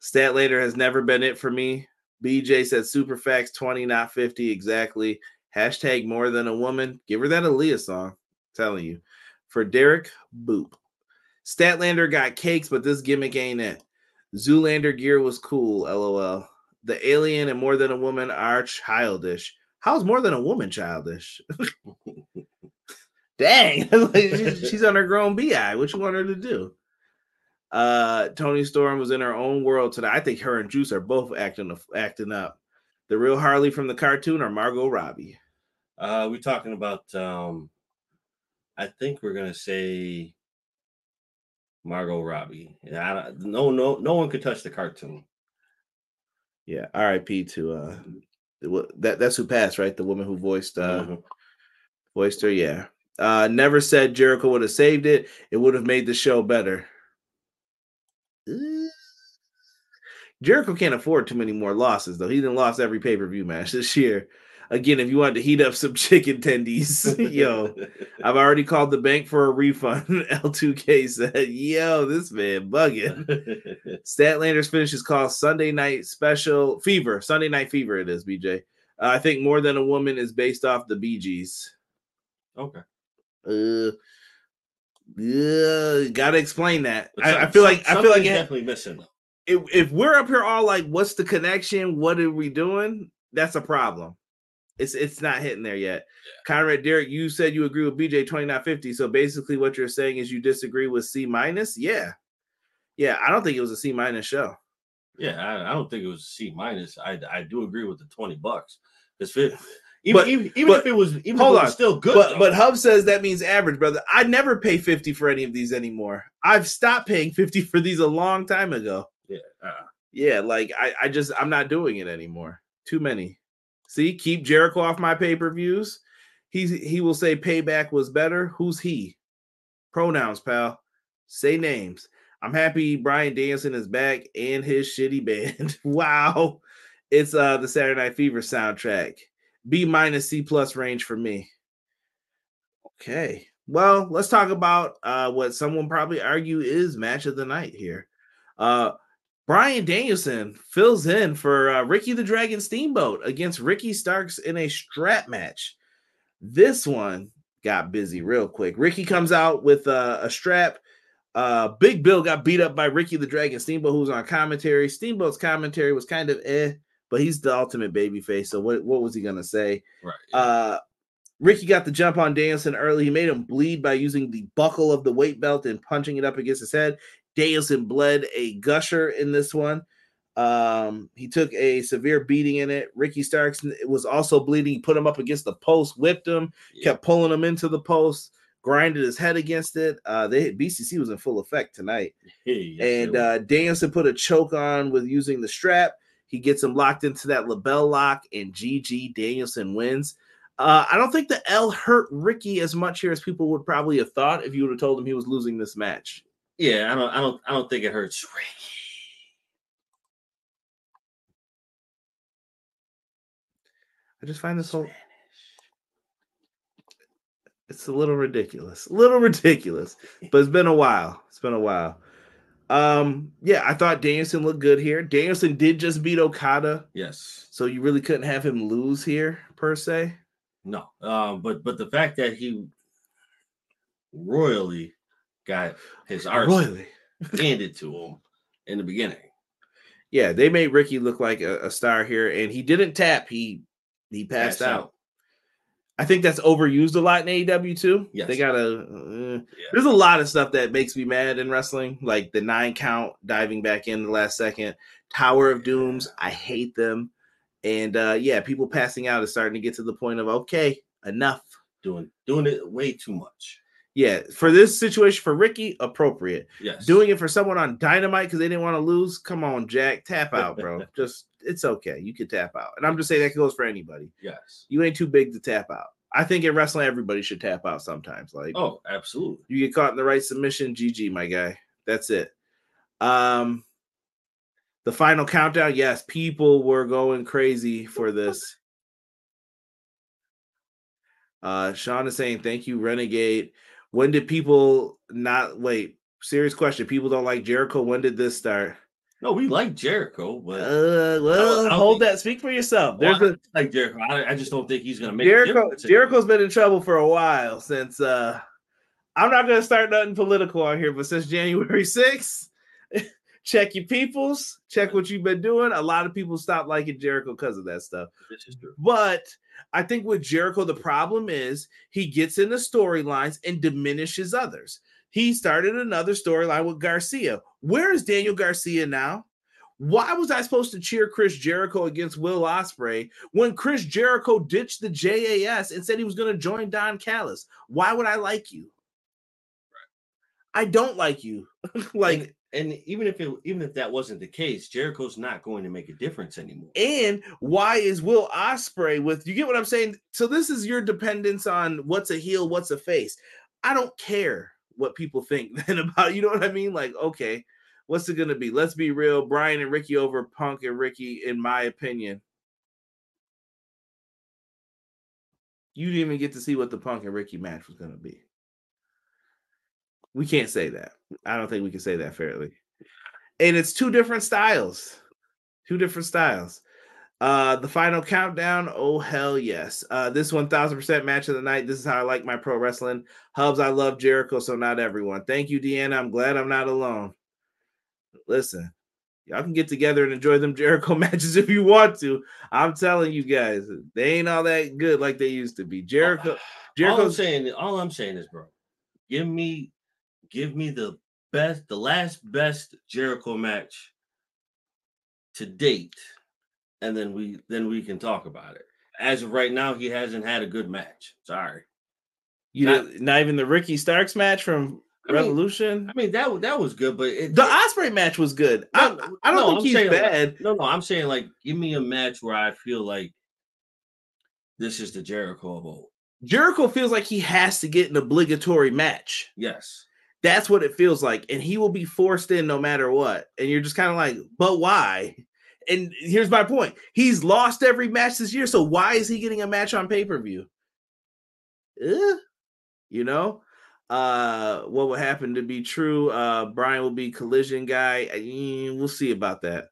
Speaker 2: Statlander has never been it for me. BJ said super Superfax 20, not 50. Exactly. Hashtag more than a woman. Give her that Aaliyah song. telling you. For Derek, boop. Statlander got cakes, but this gimmick ain't it. Zoolander gear was cool, lol. The alien and more than a woman are childish. How's more than a woman childish? Dang, she's, on her grown bi. What you want her to do? Uh, Toni Storm was in her own world today. I think her and Juice are both acting acting up. The real Harley from the cartoon or Margot Robbie?
Speaker 3: Uh, we're talking about. Um, I think we're gonna say Margot Robbie. Yeah, I, no, no, no one could touch the cartoon.
Speaker 2: Yeah, R.I.P. to uh, that that's who passed, right? The woman who voiced uh
Speaker 3: Mhm.
Speaker 2: voiced her. Yeah, uh, never said Jericho would have saved it. It would have made the show better. Uh, Jericho can't afford too many more losses, though. He didn't lost every pay per view match this year. Again, if you wanted to heat up some chicken tendies, yo, I've already called the bank for a refund. L2K said, "Yo, this man bugging." Statlander's finish is called Sunday Night Special Fever. Sunday Night Fever. It is BJ. Uh, I think more than a woman is based off the Bee Gees.
Speaker 3: okay.
Speaker 2: Uh, yeah, gotta explain that. I, I feel like I feel like it-
Speaker 3: definitely missing.
Speaker 2: if, if we're up here all like, what's the connection? What are we doing? That's a problem. It's it's not hitting there yet. Conrad Derek, you said you agree with BJ 2950. So basically, what you're saying is you disagree with C minus? Yeah. Yeah, I don't think it was a C minus show.
Speaker 3: Yeah, I, I don't think it was C minus. I I do agree with the twenty bucks. Because even
Speaker 2: But-
Speaker 3: even, even
Speaker 2: but-
Speaker 3: if it was even
Speaker 2: hold
Speaker 3: if it was
Speaker 2: on.
Speaker 3: still good.
Speaker 2: But but Hub says that means average, brother. I never pay 50 for any of these anymore. I've stopped paying 50 for these a long time ago.
Speaker 3: yeah, uh,
Speaker 2: Yeah, like I, I just I'm not doing it anymore. Too many. See, keep Jericho off my pay-per-views. He's he will say payback was better. Who's he? Pronouns, pal. Say names. I'm happy Bryan Danielson is back and his shitty band. wow. It's uh the Saturday Night Fever soundtrack. B minus C plus range for me. Okay. Well, let's talk about uh what someone probably argue is match of the night here. Uh Bryan Danielson fills in for uh, Ricky the Dragon Steamboat against Ricky Starks in a strap match. This one got busy real quick. Ricky comes out with uh, a strap. Uh, Big Bill got beat up by Ricky the Dragon Steamboat, who's on commentary. Steamboat's commentary was kind of eh, but he's the ultimate babyface. So what, what was he gonna say?
Speaker 3: right.
Speaker 2: Uh, Ricky got the jump on Danielson early. He made him bleed by using the buckle of the weight belt and punching it up against his head. Danielson bled a gusher in this one. Um, he took a severe beating in it. Ricky Starks was also bleeding. He put him up against the post, whipped him,
Speaker 3: Yeah.
Speaker 2: kept pulling him into the post, grinded his head against it. Uh, they BCC was in full effect tonight.
Speaker 3: Hey,
Speaker 2: And uh, Danielson put a choke on with using the strap. He gets him locked into that LeBell Lock, and GG Danielson wins. Uh, I don't think the L hurt Ricky as much here as people would probably have thought if you would have told him he was losing this match.
Speaker 3: Yeah, I don't, I don't, I don't think it hurts Ricky.
Speaker 2: I just find this whole it's a little ridiculous, a little ridiculous, but it's been a while. It's been a while. Um, yeah, I thought Danielson looked good here. Danielson did just beat Okada,
Speaker 3: Yes.
Speaker 2: so you really couldn't have him lose here per se.
Speaker 3: No. Um, but but the fact that he royally got his arse
Speaker 2: Royally.
Speaker 3: handed to him in the beginning.
Speaker 2: Yeah, they made Ricky look like a, a star here, and he didn't tap. He he passed,
Speaker 3: Passed
Speaker 2: out.
Speaker 3: out.
Speaker 2: I think that's overused a lot in AEW too.
Speaker 3: Yes.
Speaker 2: They gotta. Uh, There's a lot of stuff that makes me mad in wrestling, like the nine count diving back in the last second, Tower of Dooms. I hate them, and uh yeah, people passing out is starting to get to the point of okay, enough.
Speaker 3: Doing doing it way too much.
Speaker 2: Yeah, for this situation for Ricky, appropriate.
Speaker 3: Yes.
Speaker 2: Doing it for someone on Dynamite because they didn't want to lose. Come on, Jack, tap out, bro. just it's okay. You can tap out, and I'm just saying that goes for anybody.
Speaker 3: Yes.
Speaker 2: You ain't too big to tap out. I think in wrestling, everybody should tap out sometimes. Like,
Speaker 3: Oh, absolutely.
Speaker 2: you get caught in the right submission, GG, my guy. That's it. Um, the final countdown. Yes, people were going crazy for this. Uh, Sean is saying, "Thank you, Renegade." When did people not wait? Serious question. People don't like Jericho. When did this start?
Speaker 3: No, we like Jericho, but
Speaker 2: Uh, well,
Speaker 3: I don't
Speaker 2: hold
Speaker 3: think-
Speaker 2: that. Speak for yourself.
Speaker 3: Well,
Speaker 2: There's a
Speaker 3: I like Jericho. I, I just don't think he's gonna make
Speaker 2: Jericho. Jericho's been in trouble for a while since. uh I'm not gonna start nothing political on here, but since January 6th, check your peoples, check what you've been doing. A lot of people stopped liking Jericho because of that stuff.
Speaker 3: This is true.
Speaker 2: But I think with Jericho, the problem is he gets into storylines and diminishes others. He started another storyline with Garcia. Where is Daniel Garcia now? Why was I supposed to cheer Chris Jericho against Will Ospreay when Chris Jericho ditched the JAS and said he was going to join Don Callis? Why would I like you? I don't like you. like
Speaker 3: And, even if it even if that wasn't the case, Jericho's not going to make a difference anymore.
Speaker 2: And why is Will Ospreay with you get what I'm saying? So this is your dependence on what's a heel, what's a face. I don't care what people think then about you know what I mean? Like, okay, what's it gonna be? Let's be real. Brian and Ricky over Punk and Ricky, in my opinion. You didn't even get to see what the Punk and Ricky match was gonna be. We can't say that. I don't think we can say that fairly. And it's two different styles. Two different styles. Uh the final countdown. Oh hell yes. Uh this 1000% match of the night. This is how I like my pro wrestling. Hubs, I love Jericho, so not everyone. Thank you, Deanna. I'm glad I'm not alone. Listen, y'all can get together and enjoy them Jericho matches if you want to. I'm telling you guys, they ain't all that good like they used to be. Jericho,
Speaker 3: all I'm
Speaker 2: Jericho's
Speaker 3: saying, all I'm saying is, bro, give me, give me the best, the last best Jericho match to date, and then we then we can talk about it. As of right now, he hasn't had a good match. Sorry.
Speaker 2: you
Speaker 3: not-
Speaker 2: not, not even the Ricky Starks match from
Speaker 3: I mean,
Speaker 2: Revolution.
Speaker 3: I mean that that was good, but it,
Speaker 2: the Ospreay match was good. I,
Speaker 3: No,
Speaker 2: I don't
Speaker 3: no,
Speaker 2: think
Speaker 3: I'm
Speaker 2: he's
Speaker 3: like,
Speaker 2: bad.
Speaker 3: No, no, I'm saying like give me a match where I feel like this is the Jericho of old.
Speaker 2: Jericho feels like he has to get an obligatory match.
Speaker 3: Yes.
Speaker 2: That's what it feels like. And he will be forced in no matter what. And you're just kind of like, but why? And here's my point. He's lost every match this year. So why is he getting a match on pay-per-view? Eh, you know? Uh what will happen to be true? Uh Brian will be collision guy. We'll see about that.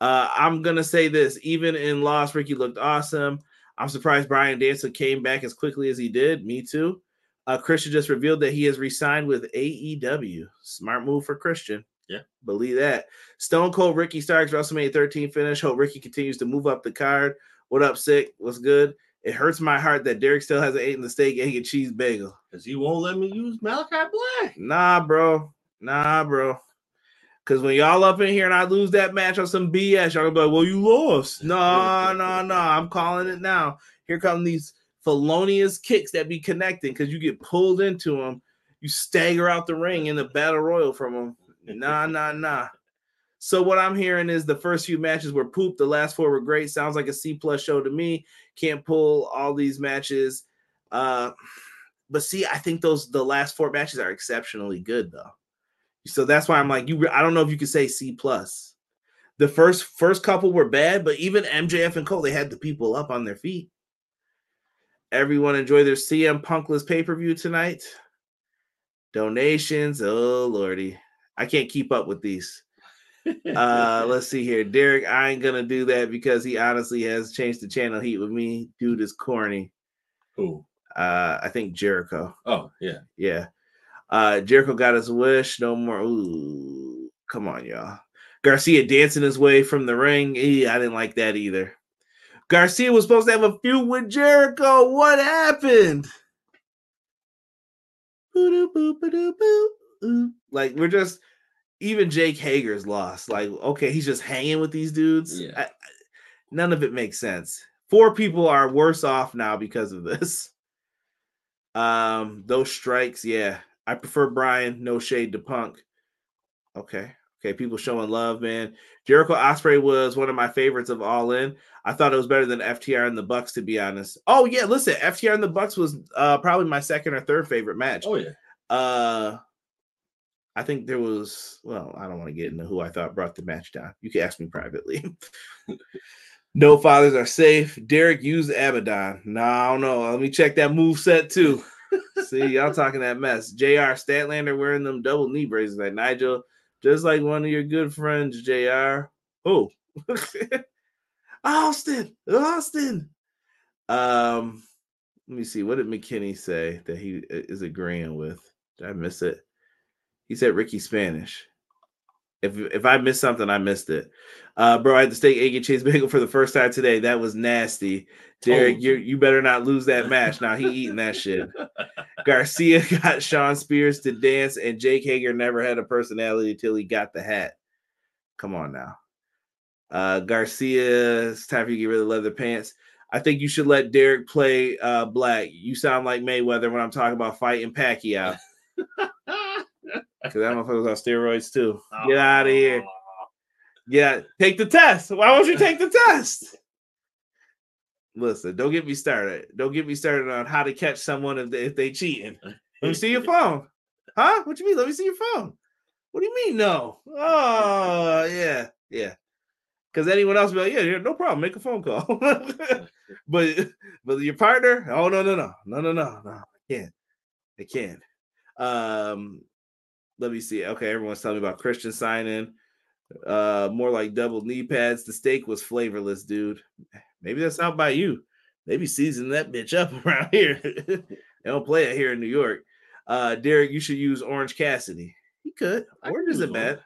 Speaker 2: Uh I'm gonna say this even in loss, Ricky looked awesome. I'm surprised Brian Dancer came back as quickly as he did. Me too. Uh, Christian just revealed that he has re-signed with AEW. Smart move for Christian.
Speaker 3: Yeah.
Speaker 2: Believe that. Stone Cold Ricky Starks WrestleMania 13 finish. Hope Ricky continues to move up the card. What up, sick? What's good? It hurts my heart that Derek still hasn't eaten the steak, egg, and cheese bagel.
Speaker 3: Because he won't let me use Malakai Black.
Speaker 2: Nah, bro. Nah, bro. Cause when y'all up in here and I lose that match on some BS, y'all gonna be like, "Well, you lost." No, no, no. I'm calling it now. Here come these felonious kicks that be connecting because you get pulled into them. You stagger out the ring in the battle royal from them. Nah, nah, nah. So what I'm hearing is the first few matches were poop. The last four were great. Sounds like a C plus show to me. Can't pull all these matches. Uh, but see, I think those the last four matches are exceptionally good though. So that's why I'm like you. I don't know if you could say C plus. The first first couple were bad, but even MJF and Cole, they had the people up on their feet. Everyone enjoy their CM Punkless pay per view tonight. Donations, oh lordy, I can't keep up with these. Uh, let's see here, Derek. I ain't gonna do that because he honestly has changed the channel heat with me. Dude is corny.
Speaker 3: Who?
Speaker 2: Uh, I think Jericho.
Speaker 3: Oh, yeah.
Speaker 2: Yeah. Uh Jericho got his wish. No more. Ooh, come on, y'all. Garcia dancing his way from the ring. Eh, I didn't like that either. Garcia was supposed to have a feud with Jericho. What happened? Like we're just even Jake Hager's lost. Like okay, he's just hanging with these dudes.
Speaker 3: Yeah.
Speaker 2: I- I- none of it makes sense. Four people are worse off now because of this. Um, those strikes, yeah. I prefer Brian. No shade to Punk. Okay. Okay, people showing love, man. Jericho Ospreay was one of my favorites of All In. I thought it was better than FTR and the Bucks, to be honest. Oh yeah, listen, FTR and the Bucks was uh probably my second or third favorite match.
Speaker 3: Oh yeah.
Speaker 2: Uh, I think there was. Well, I don't want to get into who I thought brought the match down. You can ask me privately. no fathers are safe. Derek used Abaddon. No, I don't know. Let me check that move set too. See, y'all talking that mess. Jr. Statlander wearing them double knee braces like Nigel, just like one of your good friends, Jr. Oh, Austin, Austin. Um, let me see. What did McKinney say that he uh, is agreeing with? Did I miss it? He said Ricky Spanish. If if I missed something, I missed it. Uh, bro, I had to steak egg and cheese bagel for the first time today. That was nasty. Derek, you
Speaker 3: you.
Speaker 2: better not lose that match. Now he eating that shit. Garcia got Shawn Spears to dance, and Jake Hager never had a personality till he got the hat. Come on now. Uh, Garcia, it's time for you to get rid of the leather pants. I think you should let Derek play uh, black. You sound like Mayweather when I'm talking about fighting Pacquiao. Because that motherfucker's on steroids too. Get out of here. Yeah, take the test. Why won't you take the test? Listen, don't get me started. Don't get me started on how to catch someone if they, if they cheating. Let me see your phone. Huh? What you mean? Let me see your phone. What do you mean? No. Oh, yeah, yeah. Because anyone else be like, yeah, yeah, no problem. Make a phone call. but but your partner, oh no, no, no, no, no, no, no. I can't. I can't. Um, let me see. Okay, everyone's telling me about Christian signing. Uh, more like double knee pads. The steak was flavorless, dude. Maybe that's not by you. Maybe season that bitch up around here. they don't play it here in New York. Uh, Derek, you should use Orange Cassidy. He could. Orange isn't bad.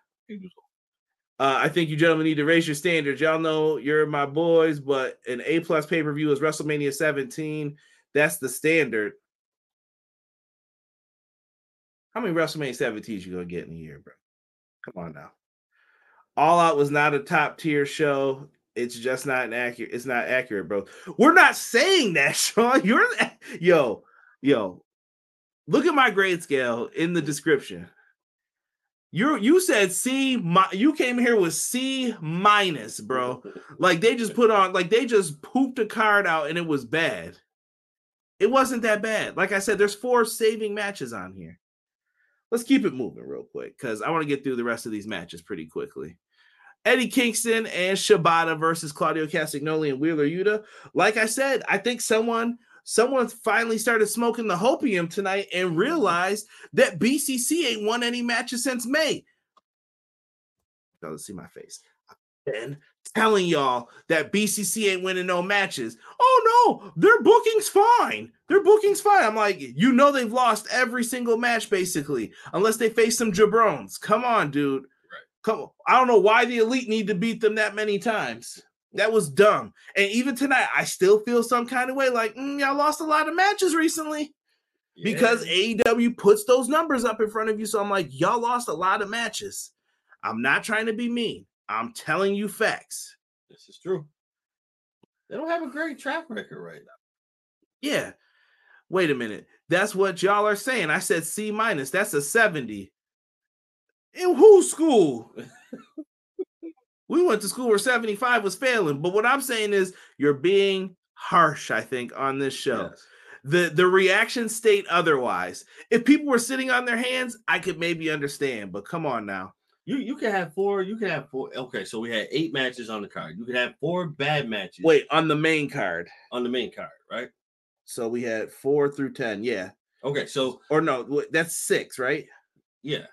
Speaker 2: Uh, I think you gentlemen need to raise your standards. Y'all know you're my boys, but an A plus pay per view is WrestleMania 17. That's the standard. How many WrestleMania 17s you gonna get in a year, bro? Come on now. All Out was not a top tier show. It's just not an accurate. It's not accurate, bro. We're not saying that, Sean. You're yo, yo. Look at my grade scale in the description. You you said C. mi- You came here with C minus, bro. Like they just put on, like they just pooped a card out and it was bad. It wasn't that bad. Like I said, there's four saving matches on here. Let's keep it moving real quick because I want to get through the rest of these matches pretty quickly. Eddie Kingston and Shibata versus Claudio Castagnoli and Wheeler Yuta. Like I said, I think someone someone finally started smoking the hopium tonight and realized that BCC ain't won any matches since May. Y'all see my face. I've telling y'all that BCC ain't winning no matches. Oh no, their booking's fine. Their booking's fine. I'm like, you know, they've lost every single match basically, unless they face some jabrones. Come on, dude. Come on. I don't know why the elite need to beat them that many times. That was dumb. And even tonight, I still feel some kind of way like, mm, y'all lost a lot of matches recently because
Speaker 3: Yeah.
Speaker 2: AEW puts those numbers up in front of you. So I'm like, y'all lost a lot of matches. I'm not trying to be mean. I'm telling you facts.
Speaker 3: this is true. They don't have a great track record right now.
Speaker 2: Yeah. Wait a minute. That's what y'all are saying. I said C minus. That's a 70. In whose school? we went to school where 75 was failing. But what I'm saying is you're being harsh, I think, on this show.
Speaker 3: Yes.
Speaker 2: the the reaction state otherwise. If people were sitting on their hands, I could maybe understand, but come on now.
Speaker 3: You you can have four. You can have four. Okay, so we had eight matches on the card. You could have four bad matches.
Speaker 2: Wait, on the main card.
Speaker 3: on the main card, right?
Speaker 2: So we had 4 through 10, yeah.
Speaker 3: Okay, so
Speaker 2: Or no, that's 6, right?
Speaker 3: yeah,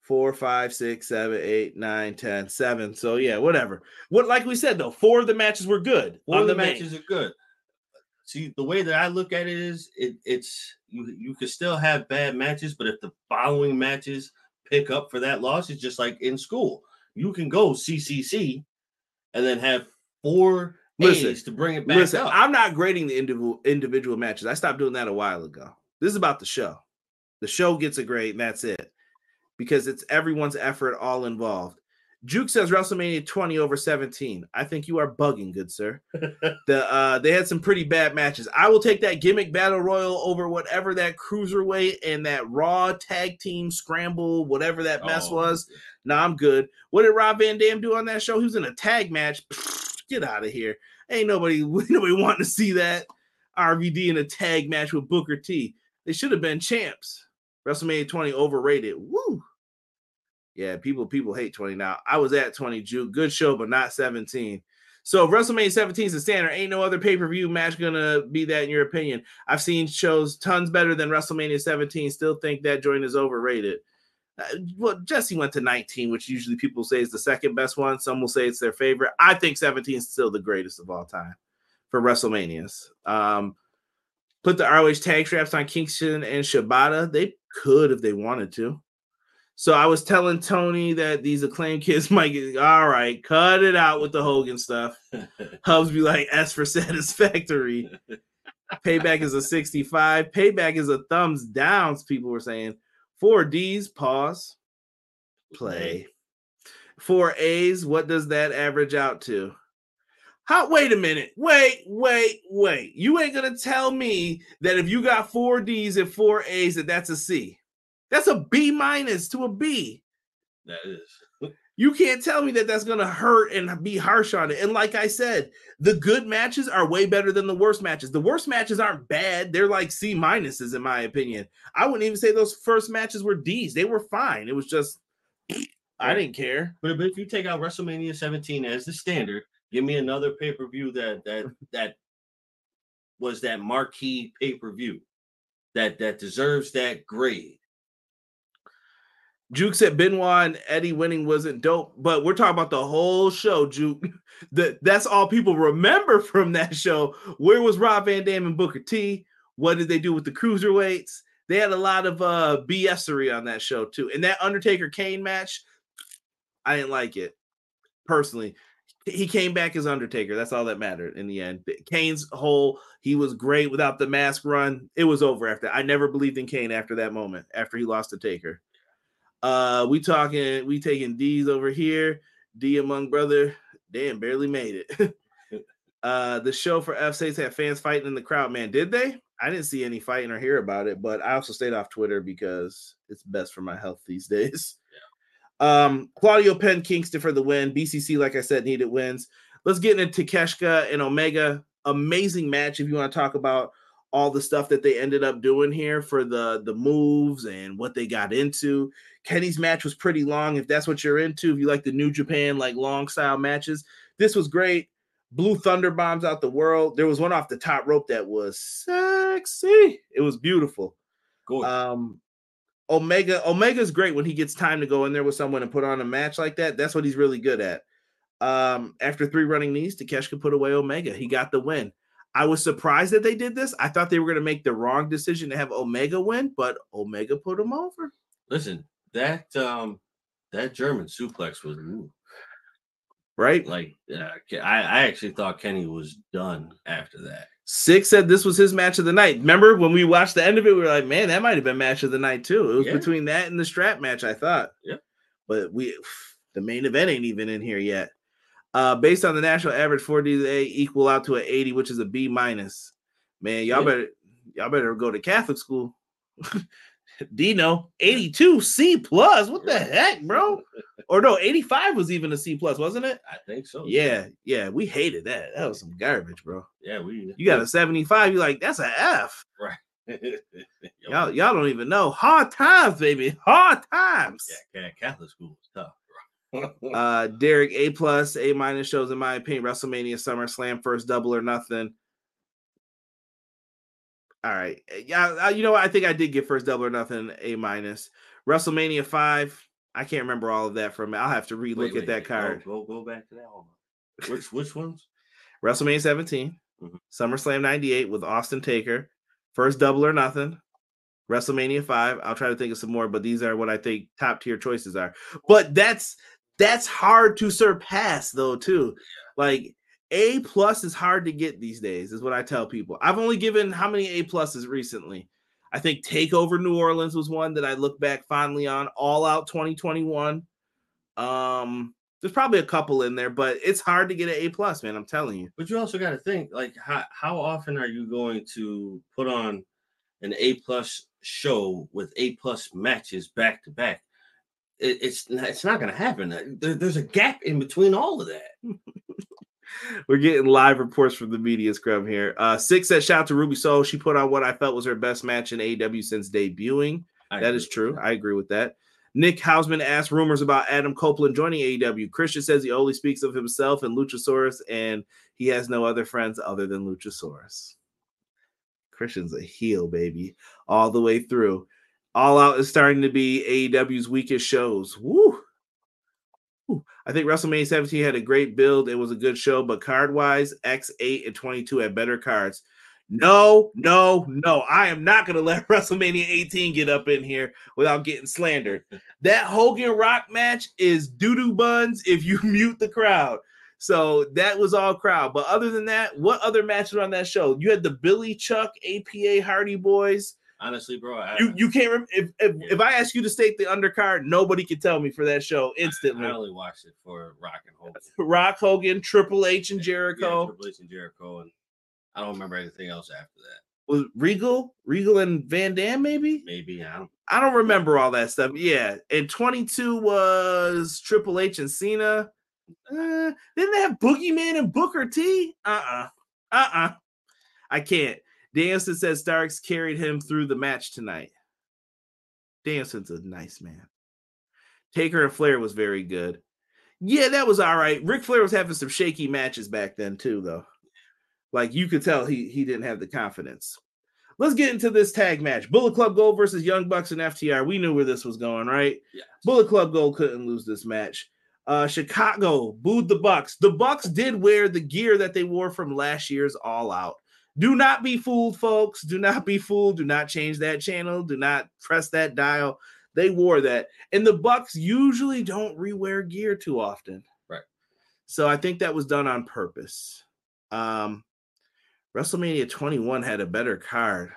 Speaker 2: Four, five, six, seven, eight, nine, ten, seven. So yeah, whatever. What like we said though, four of the matches were good.
Speaker 3: four of the
Speaker 2: main.
Speaker 3: matches are good. See, the way that I look at it is, it, it's you. You can still have bad matches, but if the following matches pick up for that loss, it's just like in school. You can go CCC and then have four
Speaker 2: Listen,
Speaker 3: A's to bring it back
Speaker 2: Listen,
Speaker 3: up.
Speaker 2: I'm not grading the individual individual matches. I stopped doing that a while ago. This is about the show. The show gets a grade, and that's it. Because it's everyone's effort all involved. Juke says WrestleMania 20 over 17. I think you are bugging, good sir. the uh they had some pretty bad matches. I will take that gimmick battle royal over whatever that cruiserweight and that raw tag team scramble, whatever that mess
Speaker 3: Oh,
Speaker 2: was. Nah, I'm good. What did Rob Van Dam do on that show? He was in a tag match. Get out of here. Ain't nobody nobody wanting to see that RVD in a tag match with Booker T. They should have been champs. WrestleMania 20 overrated. Woo. Yeah, people people hate 20 now. I was at 20 Juke. Good show, but not 17. So if WrestleMania 17 is the standard. Ain't no other pay-per-view match gonna be that in your opinion. I've seen shows tons better than WrestleMania 17. Still think that joint is overrated. Uh, well, Jesse went to 19, which usually people say is the second best one. Some will say it's their favorite. I think 17 is still the greatest of all time for WrestleManias. Um, put the ROH tag straps on Kingston and Shibata. They could if they wanted to. So I was telling Tony that these acclaimed kids might get all right, cut it out with the Hogan stuff. Hubs be like S for satisfactory. Payback is a 65. Payback is a thumbs downs, people were saying. Four D's, pause, play. Four A's, what does that average out to? How wait a minute. Wait, wait, wait. You ain't gonna tell me that if you got four D's and four A's, that that's a C. That's a B minus to a B.
Speaker 3: that is.
Speaker 2: You can't tell me that that's going to hurt and be harsh on it. And like I said, the good matches are way better than the worst matches. The worst matches aren't bad. They're like C minuses, in my opinion. I wouldn't even say those first matches were D's. They were fine. It was just, I didn't care.
Speaker 3: But, but if you take out WrestleMania 17 as the standard, give me another pay per view that that that was that marquee pay per view that that deserves that grade.
Speaker 2: Juke said Benoit and Eddie winning wasn't dope, but we're talking about the whole show, Juke. That that's all people remember from that show. Where was Rob Van Dam and Booker T? What did they do with the cruiserweights? They had a lot of uh BSery on that show too. And that Undertaker Kane match, I didn't like it personally. He came back as Undertaker. That's all that mattered in the end. Kane's whole he was great without the mask run. It was over after. I never believed in Kane after that moment. After he lost to Taker. Uh, we talking, we taking D's over here. D among brother, damn, barely made it. uh, the show for F States had fans fighting in the crowd. Man, did they? I didn't see any fighting or hear about it, but I also stayed off Twitter because it's best for my health these days. Um, Claudio Penn Kingston for the win. BCC, like I said, needed wins. Let's get into Keshka and Omega. Amazing match. If you want to talk about all the stuff that they ended up doing here for the the moves and what they got into. Kenny's match was pretty long. If that's what you're into, if you like the New Japan like long style matches, this was great. Blue thunder bombs out the world. There was one off the top rope that was sexy. It was beautiful.
Speaker 3: Gorgeous.
Speaker 2: Um, Omega Omega's great when he gets time to go in there with someone and put on a match like that. That's what he's really good at. Um, after three running knees, Takeshita put away Omega. He got the win. I was surprised that they did this. I thought they were going to make the wrong decision to have Omega win, but Omega put him over.
Speaker 3: Listen, that um that German suplex was ooh,
Speaker 2: Right?
Speaker 3: like uh, I, I actually thought Kenny was done after that.
Speaker 2: Six said this was his match of the night. Remember when we watched the end of it, we were like, man, that might have been match of the night too. It was
Speaker 3: Yeah.
Speaker 2: between that and the strap match, I thought.
Speaker 3: Yeah.
Speaker 2: But we the main event ain't even in here yet. Uh based on the national average 40 they equal out to an 80, which is a B minus. Man, y'all
Speaker 3: Yeah.
Speaker 2: better y'all better go to Catholic school. Dino 82 C plus. What the heck, bro? Or no, 85 was even a C plus, wasn't it?
Speaker 3: I think so.
Speaker 2: Yeah, yeah, we hated that. That was some garbage, bro.
Speaker 3: Yeah, we
Speaker 2: You got a 75, you're like, that's a F.
Speaker 3: Right.
Speaker 2: Y'all, y'all don't even know. Hard times, baby. Hard times.
Speaker 3: yeah, Catholic school was tough.
Speaker 2: Uh Derek A plus, A minus shows in my opinion. WrestleMania SummerSlam first double or nothing. All right. Yeah, uh, you know what? I think I did get first double or nothing A minus. WrestleMania 5. I can't remember all of that from it. I'll have to relook
Speaker 3: Wait,
Speaker 2: at
Speaker 3: wait,
Speaker 2: that
Speaker 3: wait, go-
Speaker 2: card.
Speaker 3: Go, go back to that one. Which which ones?
Speaker 2: WrestleMania 17,
Speaker 3: Mhm.
Speaker 2: SummerSlam 98 with Austin Taker, first double or nothing, WrestleMania 5. I'll try to think of some more, but these are what I think top tier choices are. But that's that's hard to surpass though, too. Like A plus is hard to get these days, is what I tell people. I've only given how many A pluses recently? I think Takeover New Orleans was one that I look back fondly on. All Out 2021. Um, there's probably a couple in there, but it's hard to get an A plus, man. I'm telling you.
Speaker 3: But you also got to think like how how often are you going to put on an A plus show with A plus matches back to back? It, it's it's not going to happen. There, there's a gap in between all of that.
Speaker 2: We're getting live reports from the media scrum here. Uh, Six said, shout out to Ruby Soho. She put on what I felt was her best match in AEW since debuting.
Speaker 3: I
Speaker 2: that is true. I agree with that. Nick Hausman asked rumors about Adam Copeland joining AEW. Christian says he only speaks of himself and Luchasaurus, and he has no other friends other than Luchasaurus. Christian's a heel, baby, all the way through. All Out is starting to be AEW's weakest shows. Woo! I think WrestleMania 17 had a great build. It was a good show, but card wise, X8 and 22 had better cards. No, no, no. I am not going to let WrestleMania 18 get up in here without getting slandered. That Hogan Rock match is doo doo buns if you mute the crowd. So that was all crowd. But other than that, what other matches were on that show? You had the Billy Chuck APA Hardy Boys.
Speaker 3: Honestly, bro, I,
Speaker 2: You you can't rem- if, if if I ask you to state the undercard, nobody can tell me for that show instantly.
Speaker 3: I only watched it for Rock and Hogan.
Speaker 2: Rock Hogan, Triple H, and
Speaker 3: Yeah,
Speaker 2: Jericho.
Speaker 3: Triple H and Jericho, and I don't remember anything else after that.
Speaker 2: Was Regal, Regal and Van Dam, maybe?
Speaker 3: Maybe I don't.
Speaker 2: I don't remember all that stuff. Yeah, and 22 was Triple H and Cena. Uh, didn't they have Boogeyman and Booker T? Uh-uh. Uh-uh. I can't. Danielson says Starks carried him through the match tonight. Danielson's a nice man. Taker and Flair was very good. Yeah, that was all right. Ric Flair was having some shaky matches back then, too, though. Like you could tell he he didn't have the confidence. Let's get into this tag match. Bullet Club Gold versus Young Bucks and FTR. We knew where this was going, right?
Speaker 3: Yeah.
Speaker 2: Bullet Club Gold couldn't lose this match. Uh, Chicago booed the Bucks. The Bucks did wear the gear that they wore from last year's All Out. Do not be fooled, folks. Do not be fooled. Do not change that channel. Do not press that dial. They wore that, and the Bucks usually don't rewear gear too often.
Speaker 3: Right.
Speaker 2: So I think that was done on purpose. Um, WrestleMania 21 had a better card.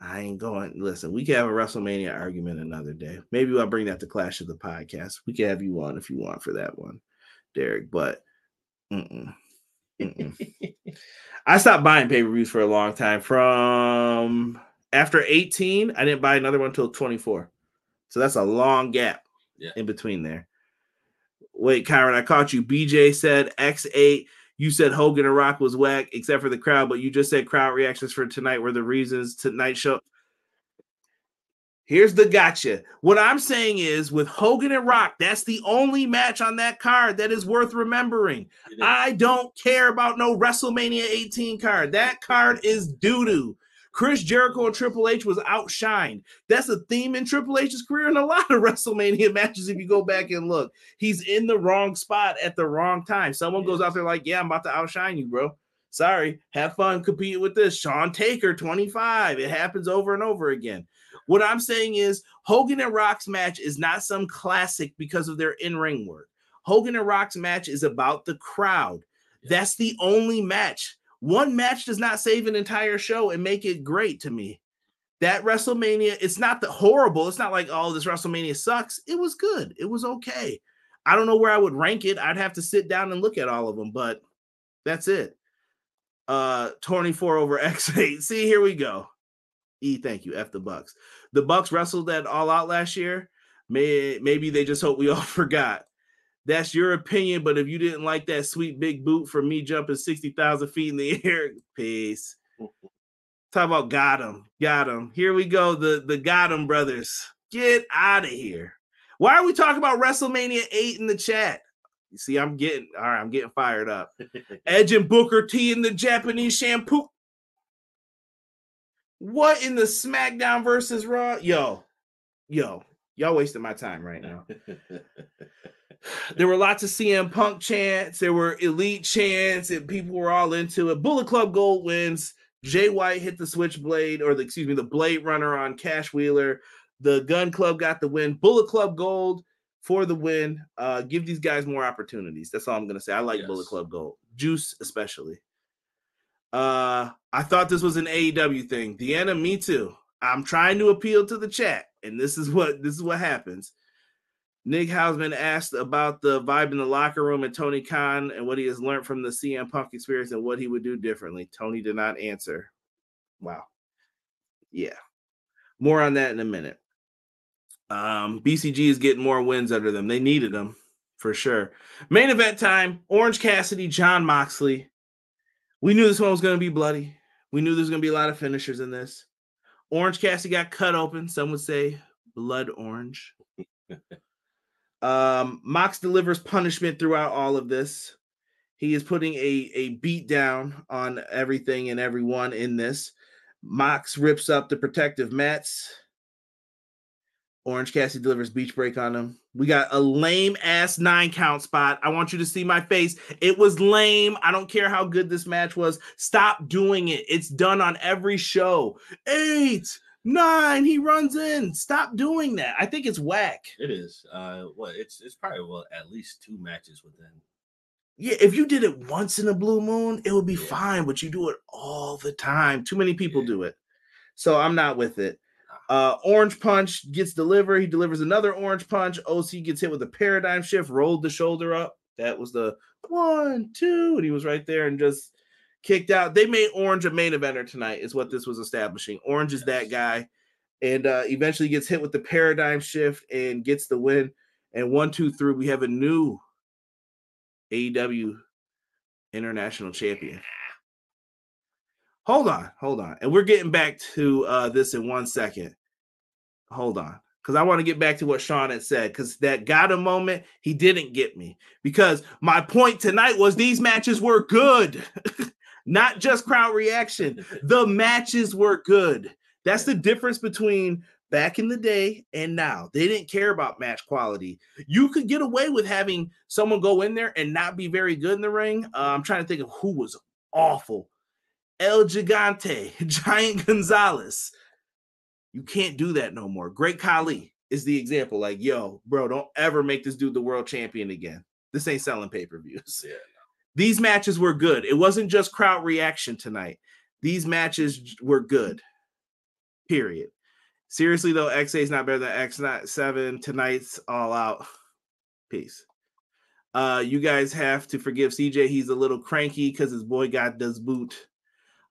Speaker 2: I ain't going. Listen, we can have a WrestleMania argument another day. Maybe I'll bring that to Clash of the Podcast. We can have you on if you want for that one, Derek. But mm-mm, mm-mm. I stopped buying pay per views for a long time. From after 18, I didn't buy another one until 24. So that's a long gap
Speaker 3: Yeah.
Speaker 2: in between there. Wait, Kyron, I caught you. BJ said X8. You said Hogan and Rock was whack, except for the crowd, but you just said crowd reactions for tonight were the reasons tonight show. Here's the gotcha. What I'm saying is with Hogan and Rock, that's the only match on that card that is worth remembering.
Speaker 3: Is.
Speaker 2: I don't care about no WrestleMania 18 card. That card is doo doo. Chris Jericho and Triple H was outshined. That's a theme in Triple H's career in a lot of WrestleMania matches. If you go back and look, he's in the wrong spot at the wrong time. Someone goes out there like, "Yeah, I'm about to outshine you, bro." Sorry, have fun competing with this. Sean Taker, 25. It happens over and over again. What I'm saying is, Hogan and Rock's match is not some classic because of their in ring work. Hogan and Rock's match is about the crowd. That's the only match. One match does not save an entire show and make it great to me. That WrestleMania, it's not the horrible. It's not like, oh, this WrestleMania sucks. It was good. It was okay. I don't know where I would rank it. I'd have to sit down and look at all of them, but that's it. Uh 24 over X8. See, here we go. E, thank you. F the Bucks. The Bucks wrestled that all out last year. May, maybe they just hope we all forgot. That's your opinion, but if you didn't like that sweet big boot for me jumping 60,000 feet in the air, peace. Talk about got him, got him. Here we go. The the got him brothers. Get out of here. Why are we talking about WrestleMania 8 in the chat? You see, I'm getting all right, I'm getting fired up. Edge and Booker T in the Japanese shampoo. What in the SmackDown versus Raw? Yo, yo, y'all wasting my time right now. There were lots of CM Punk chants, there were elite chants, and people were all into it. Bullet Club Gold wins. Jay White hit the switchblade, or the excuse me, the Blade Runner on Cash Wheeler. The Gun Club got the win. Bullet Club Gold for the win. Uh, give these guys more opportunities. That's all I'm gonna say. I like
Speaker 3: Yes.
Speaker 2: Bullet Club Gold, Juice especially. Uh, I thought this was an AEW thing. Deanna, me too. I'm trying to appeal to the chat, and this is what this is what happens. Nick Hausman asked about the vibe in the locker room and Tony Khan and what he has learned from the CM Punk experience and what he would do differently. Tony did not answer. Wow. Yeah. More on that in a minute. Um, BCG is getting more wins under them. They needed them for sure. Main event time Orange Cassidy, Jon Moxley. We knew this one was going to be bloody. We knew there was going to be a lot of finishers in this. Orange Cassidy got cut open. Some would say blood orange. um, Mox delivers punishment throughout all of this. He is putting a, a beat down on everything and everyone in this. Mox rips up the protective mats. Orange Cassidy delivers beach break on him. We got a lame ass nine count spot. I want you to see my face. It was lame. I don't care how good this match was. Stop doing it. It's done on every show. Eight, nine. He runs in. Stop doing that. I think it's whack.
Speaker 3: It is. Uh, what? It's it's probably well at least two matches within.
Speaker 2: Yeah, if you did it once in a blue moon, it would be
Speaker 3: Yeah.
Speaker 2: fine, but you do it all the time. Too many people
Speaker 3: Yeah.
Speaker 2: do it. So I'm not with it. Uh, orange punch gets delivered. He delivers another orange punch. OC gets hit with a paradigm shift, rolled the shoulder up. That was the one, two, and he was right there and just kicked out. They made Orange a main eventer tonight, is what this was establishing. Orange is that guy, and uh, eventually gets hit with the paradigm shift and gets the win. And one, two, three, we have a new AEW International Champion. Hold on, hold on. And we're getting back to uh, this in one second. Hold on. Because I want to get back to what Sean had said. Because that got a moment, he didn't get me. Because my point tonight was these matches were good, not just crowd reaction. The matches were good. That's the difference between back in the day and now. They didn't care about match quality. You could get away with having someone go in there and not be very good in the ring. Uh, I'm trying to think of who was awful. El Gigante, Giant Gonzalez. You can't do that no more. Great Khali is the example. Like, yo, bro, don't ever make this dude the world champion again. This ain't selling pay per views.
Speaker 3: Yeah.
Speaker 2: These matches were good. It wasn't just crowd reaction tonight. These matches were good. Period. Seriously though, X8 is not better than X7. Tonight's all out. Peace. Uh, you guys have to forgive CJ. He's a little cranky because his boy got does boot.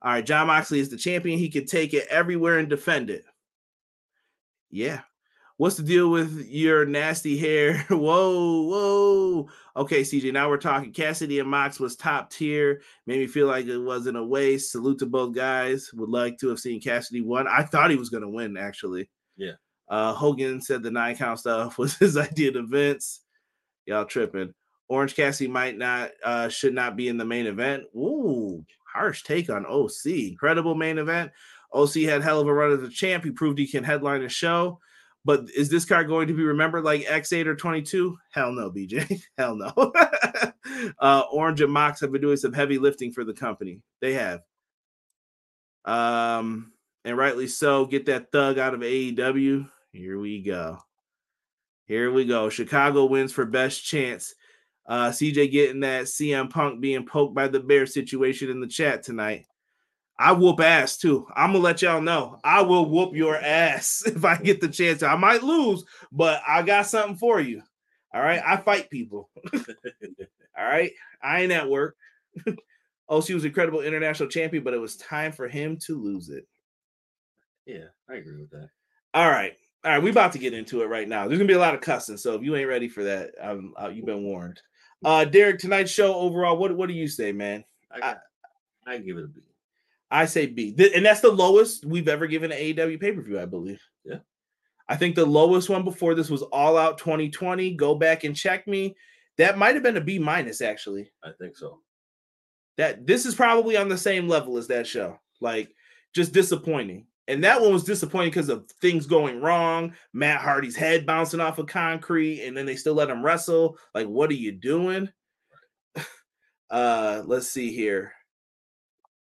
Speaker 2: All right, Jon Moxley is the champion. He can take it everywhere and defend it. Yeah. What's the deal with your nasty hair? whoa, whoa. Okay, CJ, now we're talking. Cassidy and Mox was top tier. Made me feel like it wasn't a waste. Salute to both guys. Would like to have seen Cassidy won. I thought he was going to win, actually.
Speaker 3: Yeah.
Speaker 2: Uh, Hogan said the nine count stuff was his idea to Vince. Y'all tripping. Orange Cassidy might not, uh, should not be in the main event. Ooh, harsh take on OC. Incredible main event. OC had hell of a run as a champ. He proved he can headline a show. But is this card going to be remembered like X8 or 22? Hell no, BJ. Hell no. uh, Orange and Mox have been doing some heavy lifting for the company. They have. Um, and rightly so. Get that thug out of AEW. Here we go. Here we go. Chicago wins for best chance. Uh, CJ getting that CM Punk being poked by the bear situation in the chat tonight. I whoop ass too. I'm gonna let y'all know. I will whoop your ass if I get the chance. I might lose, but I got something for you. All right. I fight people. All right. I ain't at work. OC was incredible international champion, but it was time for him to lose it.
Speaker 3: Yeah, I agree with that.
Speaker 2: All right. All right. We about to get into it right now. There's gonna be a lot of cussing. So if you ain't ready for that, um, uh, you've been warned. Uh, Derek, tonight's show overall, what what do you say, man?
Speaker 3: I got, I, give it a B.
Speaker 2: I say B, and that's the lowest we've ever given an AEW pay per view, I believe.
Speaker 3: Yeah.
Speaker 2: I think the lowest one before this was All Out 2020. Go back and check me. That might have been a B minus, actually.
Speaker 3: I think so.
Speaker 2: That this is probably on the same level as that show. Like, just disappointing. And that one was disappointing because of things going wrong. Matt Hardy's head bouncing off of concrete, and then they still let him wrestle. Like, what are you doing? uh, let's see here.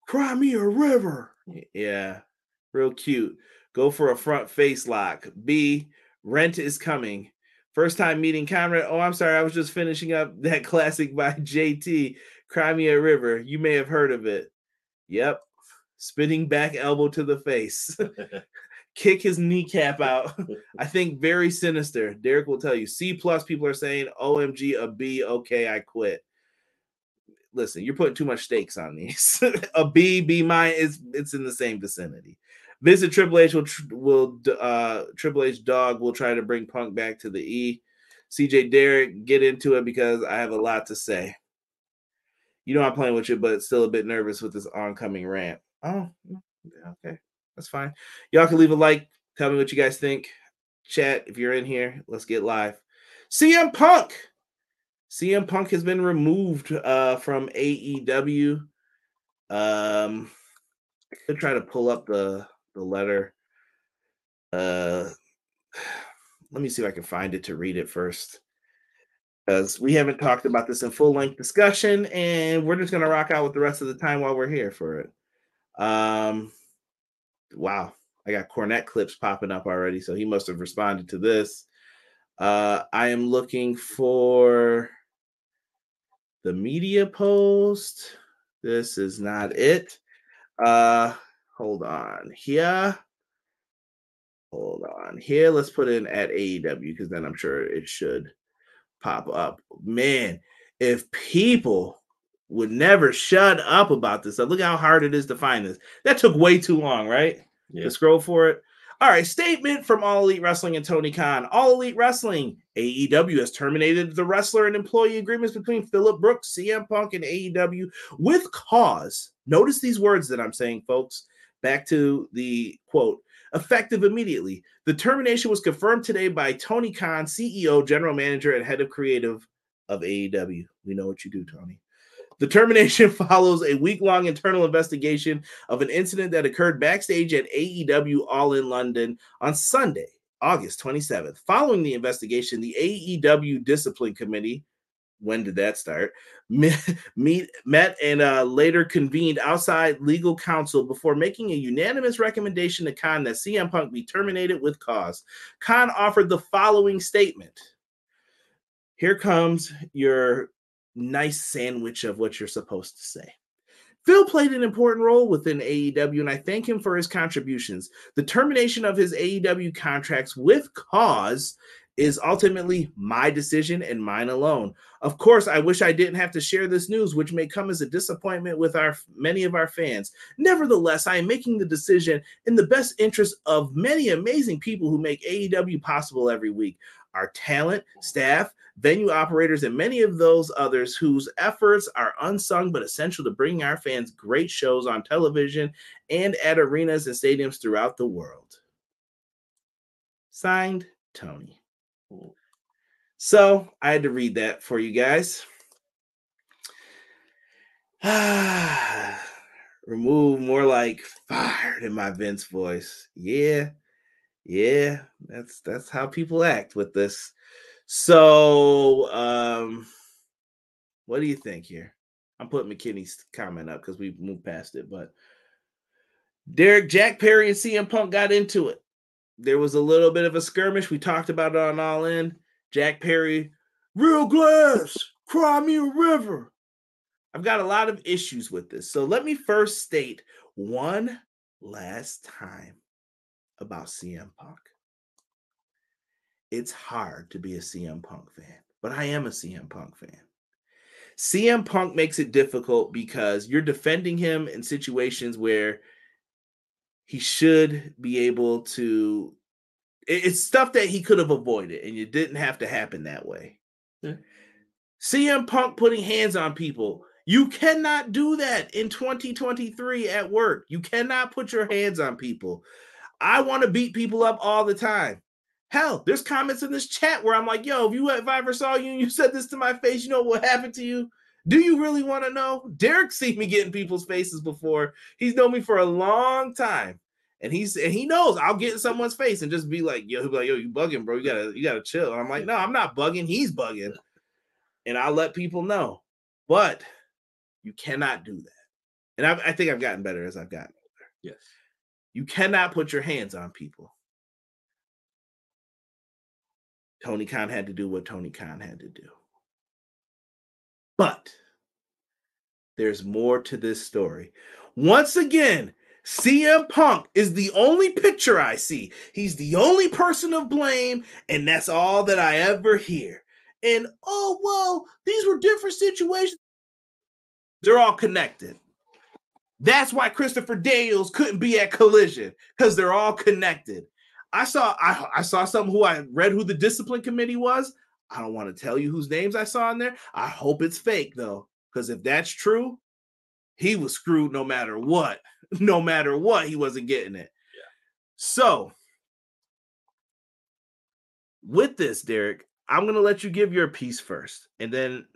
Speaker 2: Cry me a river. Yeah, real cute. Go for a front face lock. B, rent is coming. First time meeting Conrad. Oh, I'm sorry. I was just finishing up that classic by JT, Cry Me a River. You may have heard of it. Yep. Spinning back elbow to the face. Kick his kneecap out. I think very sinister. Derek will tell you. C plus people are saying OMG a B. Okay, I quit. Listen, you're putting too much stakes on these. a B, B minus, it's it's in the same vicinity. Visit Triple H will will uh Triple H dog will try to bring Punk back to the E. CJ Derek, get into it because I have a lot to say. You know I'm playing with you, but still a bit nervous with this oncoming rant. Oh, okay, that's fine. Y'all can leave a like. Tell me what you guys think. Chat if you're in here. Let's get live. CM Punk. CM Punk has been removed uh, from AEW. Um, I could try to pull up the the letter. Uh, let me see if I can find it to read it first. Because we haven't talked about this in full length discussion, and we're just gonna rock out with the rest of the time while we're here for it. Um, wow, I got Cornette clips popping up already, so he must have responded to this. Uh, I am looking for the media post. This is not it. Uh, hold on here. Hold on here. Let's put in at AEW because then I'm sure it should pop up. Man, if people would never shut up about this, look how hard it is to find this. That took way too long, right? Yeah. To scroll for it. All right, statement from All Elite Wrestling and Tony Khan. All Elite Wrestling, AEW has terminated the wrestler and employee agreements between Phillip Brooks, CM Punk, and AEW with cause. Notice these words that I'm saying, folks. Back to the quote effective immediately. The termination was confirmed today by Tony Khan, CEO, general manager, and head of creative of AEW. We know what you do, Tony. The termination follows a week long internal investigation of an incident that occurred backstage at AEW All in London on Sunday, August 27th. Following the investigation, the AEW Discipline Committee, when did that start? Meet, met and uh, later convened outside legal counsel before making a unanimous recommendation to Khan that CM Punk be terminated with cause. Khan offered the following statement. Here comes your nice sandwich of what you're supposed to say. Phil played an important role within AEW, and I thank him for his contributions. The termination of his AEW contracts with cause is ultimately my decision and mine alone. Of course, I wish I didn't have to share this news, which may come as a disappointment with our many of our fans. Nevertheless, I am making the decision in the best interest of many amazing people who make AEW possible every week. Our talent, staff, venue operators, and many of those others whose efforts are unsung but essential to bringing our fans great shows on television and at arenas and stadiums throughout the world. Signed, Tony. So I had to read that for you guys. Remove more like fired in my Vince voice. Yeah, yeah, that's that's how people act with this so, um, what do you think here? I'm putting McKinney's comment up because we moved past it, but Derek, Jack Perry, and CM Punk got into it. There was a little bit of a skirmish. We talked about it on All In. Jack Perry, real glass, cry me a river. I've got a lot of issues with this. So let me first state one last time about CM Punk it's hard to be a CM Punk fan, but I am a CM Punk fan. CM Punk makes it difficult because you're defending him in situations where he should be able to. It's stuff that he could have avoided, and it didn't have to happen that way. Yeah. CM Punk putting hands on people. You cannot do that in 2023 at work. You cannot put your oh. hands on people. I want to beat people up all the time. Hell, there's comments in this chat where I'm like, yo, if you if I ever saw you and you said this to my face, you know what happened to you? Do you really want to know? Derek's seen me get in people's faces before. He's known me for a long time. And he's and he knows I'll get in someone's face and just be like, yo, he'll be like, yo, you bugging, bro. You gotta, you gotta chill. And I'm like, no, I'm not bugging, he's bugging. And I'll let people know. But you cannot do that. And I, I think I've gotten better as I've gotten older.
Speaker 3: Yes.
Speaker 2: You cannot put your hands on people Tony Khan had to do what Tony Khan had to do. But there's more to this story. Once again, CM Punk is the only picture I see. He's the only person of blame, and that's all that I ever hear. And oh, well, these were different situations. They're all connected. That's why Christopher Daniels couldn't be at Collision because they're all connected. I saw I, I saw something who I read who the discipline committee was. I don't want to tell you whose names I saw in there. I hope it's fake though, because if that's true, he was screwed no matter what. No matter what, he wasn't getting it.
Speaker 3: Yeah.
Speaker 2: So with this, Derek, I'm gonna let you give your piece first, and then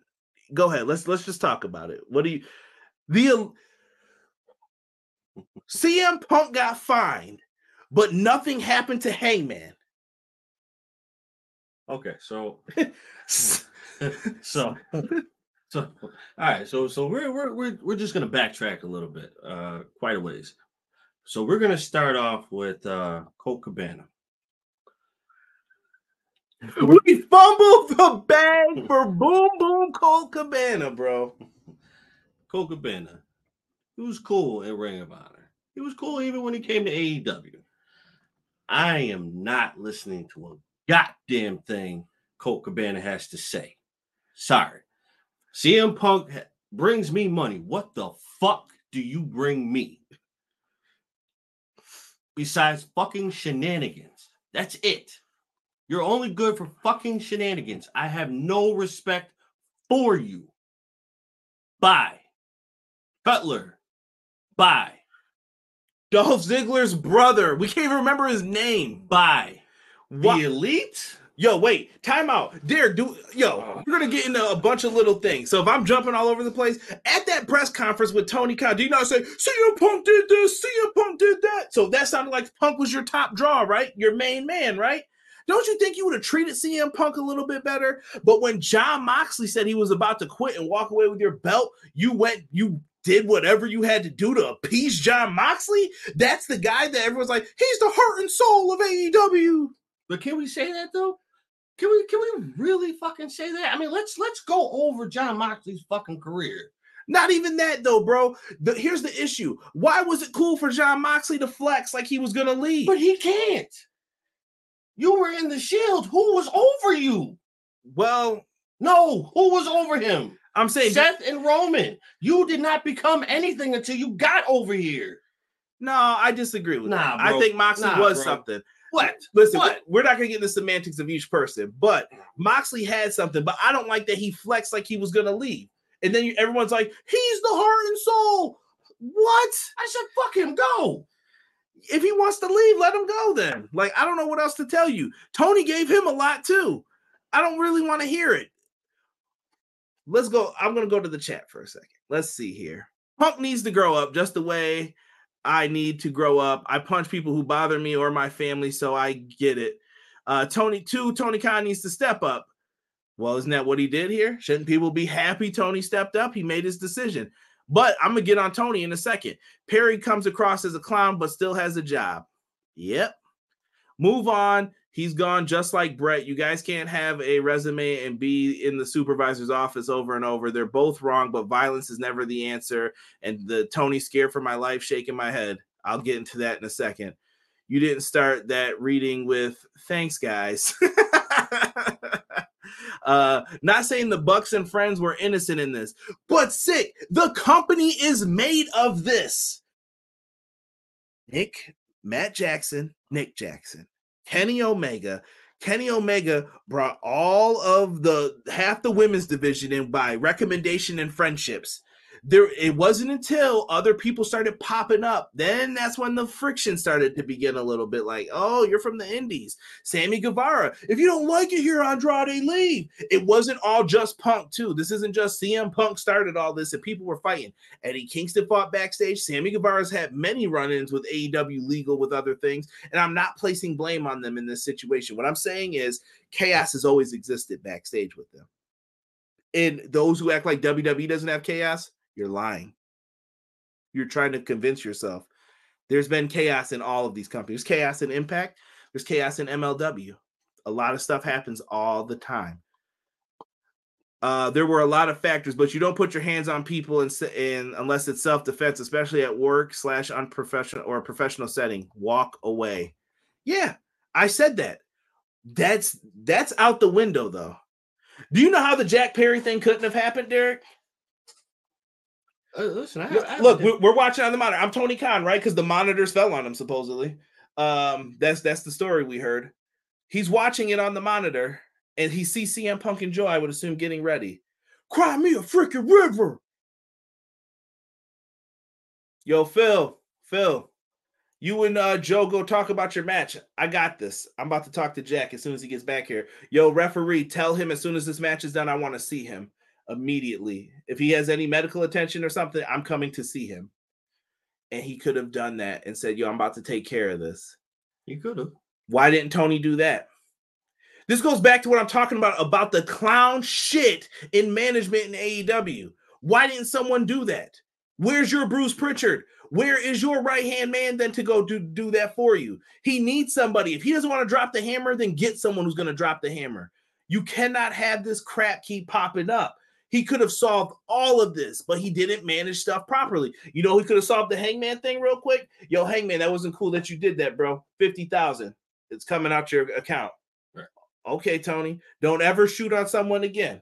Speaker 2: go ahead. Let's let's just talk about it. What do you the CM Punk got fined, but nothing happened to Hangman.
Speaker 3: Okay, so so so all right, so so we're we're we're we're just gonna backtrack a little bit, uh quite a ways. So we're gonna start off with uh Colt Cabana.
Speaker 2: We fumbled the bag for Boom Boom Colt Cabana, bro.
Speaker 3: Colt Cabana. He was cool in Ring of Honor. He was cool even when he came to AEW. I am not listening to a goddamn thing Colt Cabana has to say. Sorry. CM Punk brings me money. What the fuck do you bring me? Besides fucking shenanigans. That's it. You're only good for fucking shenanigans. I have no respect for you. Bye. Cutler. Bye.
Speaker 2: Dolph Ziggler's brother. We can't even remember his name.
Speaker 3: Bye.
Speaker 2: What?
Speaker 3: The elite?
Speaker 2: Yo, wait, time out. Derek, do yo, oh. we're gonna get into a bunch of little things. So if I'm jumping all over the place, at that press conference with Tony Khan, do you not say CM Punk did this, CM Punk did that? So that sounded like Punk was your top draw, right? Your main man, right? Don't you think you would have treated CM Punk a little bit better? But when Jon Moxley said he was about to quit and walk away with your belt, you went, you did whatever you had to do to appease Jon Moxley. That's the guy that everyone's like, he's the heart and soul of AEW.
Speaker 3: But can we say that though? Can we can we really fucking say that? I mean, let's let's go over Jon Moxley's fucking career.
Speaker 2: Not even that though, bro. The, here's the issue. Why was it cool for Jon Moxley to flex like he was gonna leave?
Speaker 3: But he can't. You were in the shield. Who was over you?
Speaker 2: well,
Speaker 3: No, who was over him?
Speaker 2: I'm saying
Speaker 3: Seth and Roman. You did not become anything until you got over here.
Speaker 2: no, I disagree with
Speaker 3: Nah,
Speaker 2: that. I think Moxley
Speaker 3: Nah,
Speaker 2: was
Speaker 3: bro.
Speaker 2: something.
Speaker 3: What?
Speaker 2: Listen,
Speaker 3: What?
Speaker 2: we're not gonna get into the semantics of each person, but Moxley had something. But I don't like that he flexed like he was gonna leave, and then you, everyone's like, "He's the heart and soul." What?
Speaker 3: I said, fuck him, go.
Speaker 2: If he wants to leave, let him go. Then, like, I don't know what else to tell you. Tony gave him a lot too. I don't really want to hear it. Let's go. I'm gonna go to the chat for a second. Let's see here. Punk needs to grow up just the way I need to grow up. I punch people who bother me or my family, so I get it. Uh, Tony, two, Tony Khan needs to step up. Well, isn't that what he did here? Shouldn't people be happy Tony stepped up? He made his decision. But I'm gonna get on Tony in a second. Perry comes across as a clown, but still has a job. Yep. Move on. He's gone just like Brett. You guys can't have a resume and be in the supervisor's office over and over. They're both wrong, but violence is never the answer. And the Tony scared for my life, shaking my head. I'll get into that in a second. You didn't start that reading with thanks, guys. uh not saying the bucks and friends were innocent in this but sick the company is made of this nick matt jackson nick jackson kenny omega kenny omega brought all of the half the women's division in by recommendation and friendships there it wasn't until other people started popping up then that's when the friction started to begin a little bit like oh you're from the indies. Sammy guevara if you don't like it here andrade leave. It wasn't all just punk too. This isn't just cm punk started all this and people were fighting. Eddie kingston fought backstage. Sammy guevara's had many run-ins with aew legal with other things and i'm not placing blame on them in this situation. What i'm saying is chaos has always existed backstage with them. And those who act like wwe doesn't have chaos you're lying. You're trying to convince yourself. There's been chaos in all of these companies. There's chaos in Impact. There's chaos in MLW. A lot of stuff happens all the time. Uh, there were a lot of factors, but you don't put your hands on people in, in unless it's self defense, especially at work slash unprofessional or a professional setting. Walk away. Yeah, I said that. That's that's out the window though. Do you know how the Jack Perry thing couldn't have happened, Derek?
Speaker 3: Uh, listen, I,
Speaker 2: look,
Speaker 3: I
Speaker 2: look we're, we're watching on the monitor. I'm Tony Khan, right? Because the monitors fell on him supposedly. Um, that's that's the story we heard. He's watching it on the monitor, and he sees CM Punk and Joe. I would assume getting ready. Cry me a freaking river. Yo, Phil, Phil, you and uh, Joe go talk about your match. I got this. I'm about to talk to Jack as soon as he gets back here. Yo, referee, tell him as soon as this match is done, I want to see him immediately. If he has any medical attention or something, I'm coming to see him. And he could have done that and said, Yo, I'm about to take care of this.
Speaker 3: He could have.
Speaker 2: Why didn't Tony do that? This goes back to what I'm talking about about the clown shit in management in AEW. Why didn't someone do that? Where's your Bruce Pritchard? Where is your right hand man then to go do, do that for you? He needs somebody. If he doesn't want to drop the hammer, then get someone who's going to drop the hammer. You cannot have this crap keep popping up. He could have solved all of this, but he didn't manage stuff properly. You know, he could have solved the hangman thing real quick. Yo, hangman, that wasn't cool that you did that, bro. 50,000. It's coming out your account. Right. Okay, Tony. Don't ever shoot on someone again.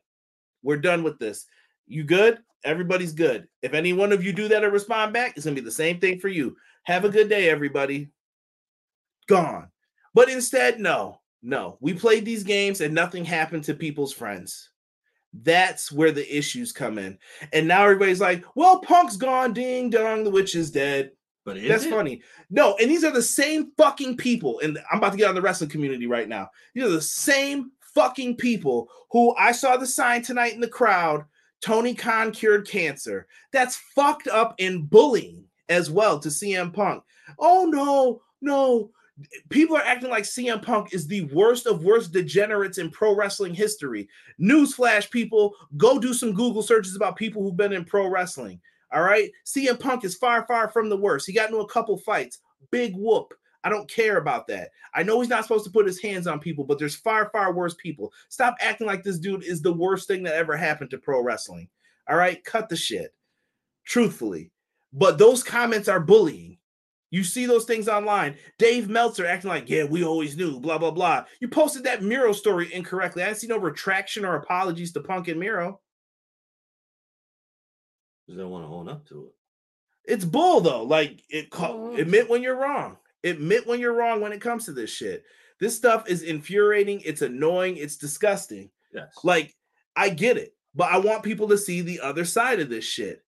Speaker 2: We're done with this. You good? Everybody's good. If any one of you do that or respond back, it's gonna be the same thing for you. Have a good day, everybody. Gone. But instead, no, no. We played these games and nothing happened to people's friends. That's where the issues come in. And now everybody's like, well, Punk's gone, ding dong, the witch is dead. But that's it? funny. No, and these are the same fucking people. And I'm about to get on the wrestling community right now. These are the same fucking people who I saw the sign tonight in the crowd. Tony Khan cured cancer. That's fucked up in bullying as well to CM Punk. Oh no, no, people are acting like CM Punk is the worst of worst degenerates in pro wrestling history. Newsflash, people, go do some Google searches about people who've been in pro wrestling. All right. CM Punk is far, far from the worst. He got into a couple fights. Big whoop. I don't care about that. I know he's not supposed to put his hands on people, but there's far, far worse people. Stop acting like this dude is the worst thing that ever happened to pro wrestling. All right. Cut the shit. Truthfully. But those comments are bullying. You see those things online. Dave Meltzer acting like, yeah, we always knew, blah, blah, blah. You posted that Miro story incorrectly. I didn't see no retraction or apologies to Punk and Miro.
Speaker 3: Because they want to own up to it.
Speaker 2: It's bull, though. Like, it oh. admit when you're wrong. Admit when you're wrong when it comes to this shit. This stuff is infuriating. It's annoying. It's disgusting.
Speaker 3: Yes.
Speaker 2: Like, I get it, but I want people to see the other side of this shit.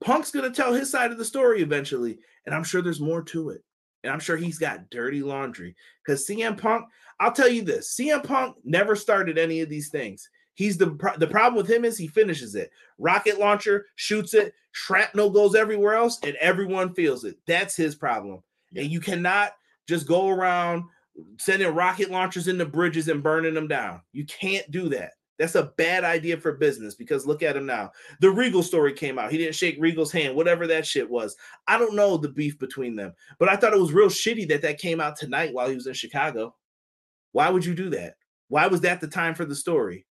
Speaker 2: Punk's going to tell his side of the story eventually. And I'm sure there's more to it. And I'm sure he's got dirty laundry. Because CM Punk, I'll tell you this CM Punk never started any of these things. He's the the problem with him is he finishes it. Rocket launcher shoots it, shrapnel goes everywhere else, and everyone feels it. That's his problem. Yeah. And you cannot just go around sending rocket launchers into bridges and burning them down. You can't do that. That's a bad idea for business because look at him now. The Regal story came out. He didn't shake Regal's hand, whatever that shit was. I don't know the beef between them, but I thought it was real shitty that that came out tonight while he was in Chicago. Why would you do that? Why was that the time for the story?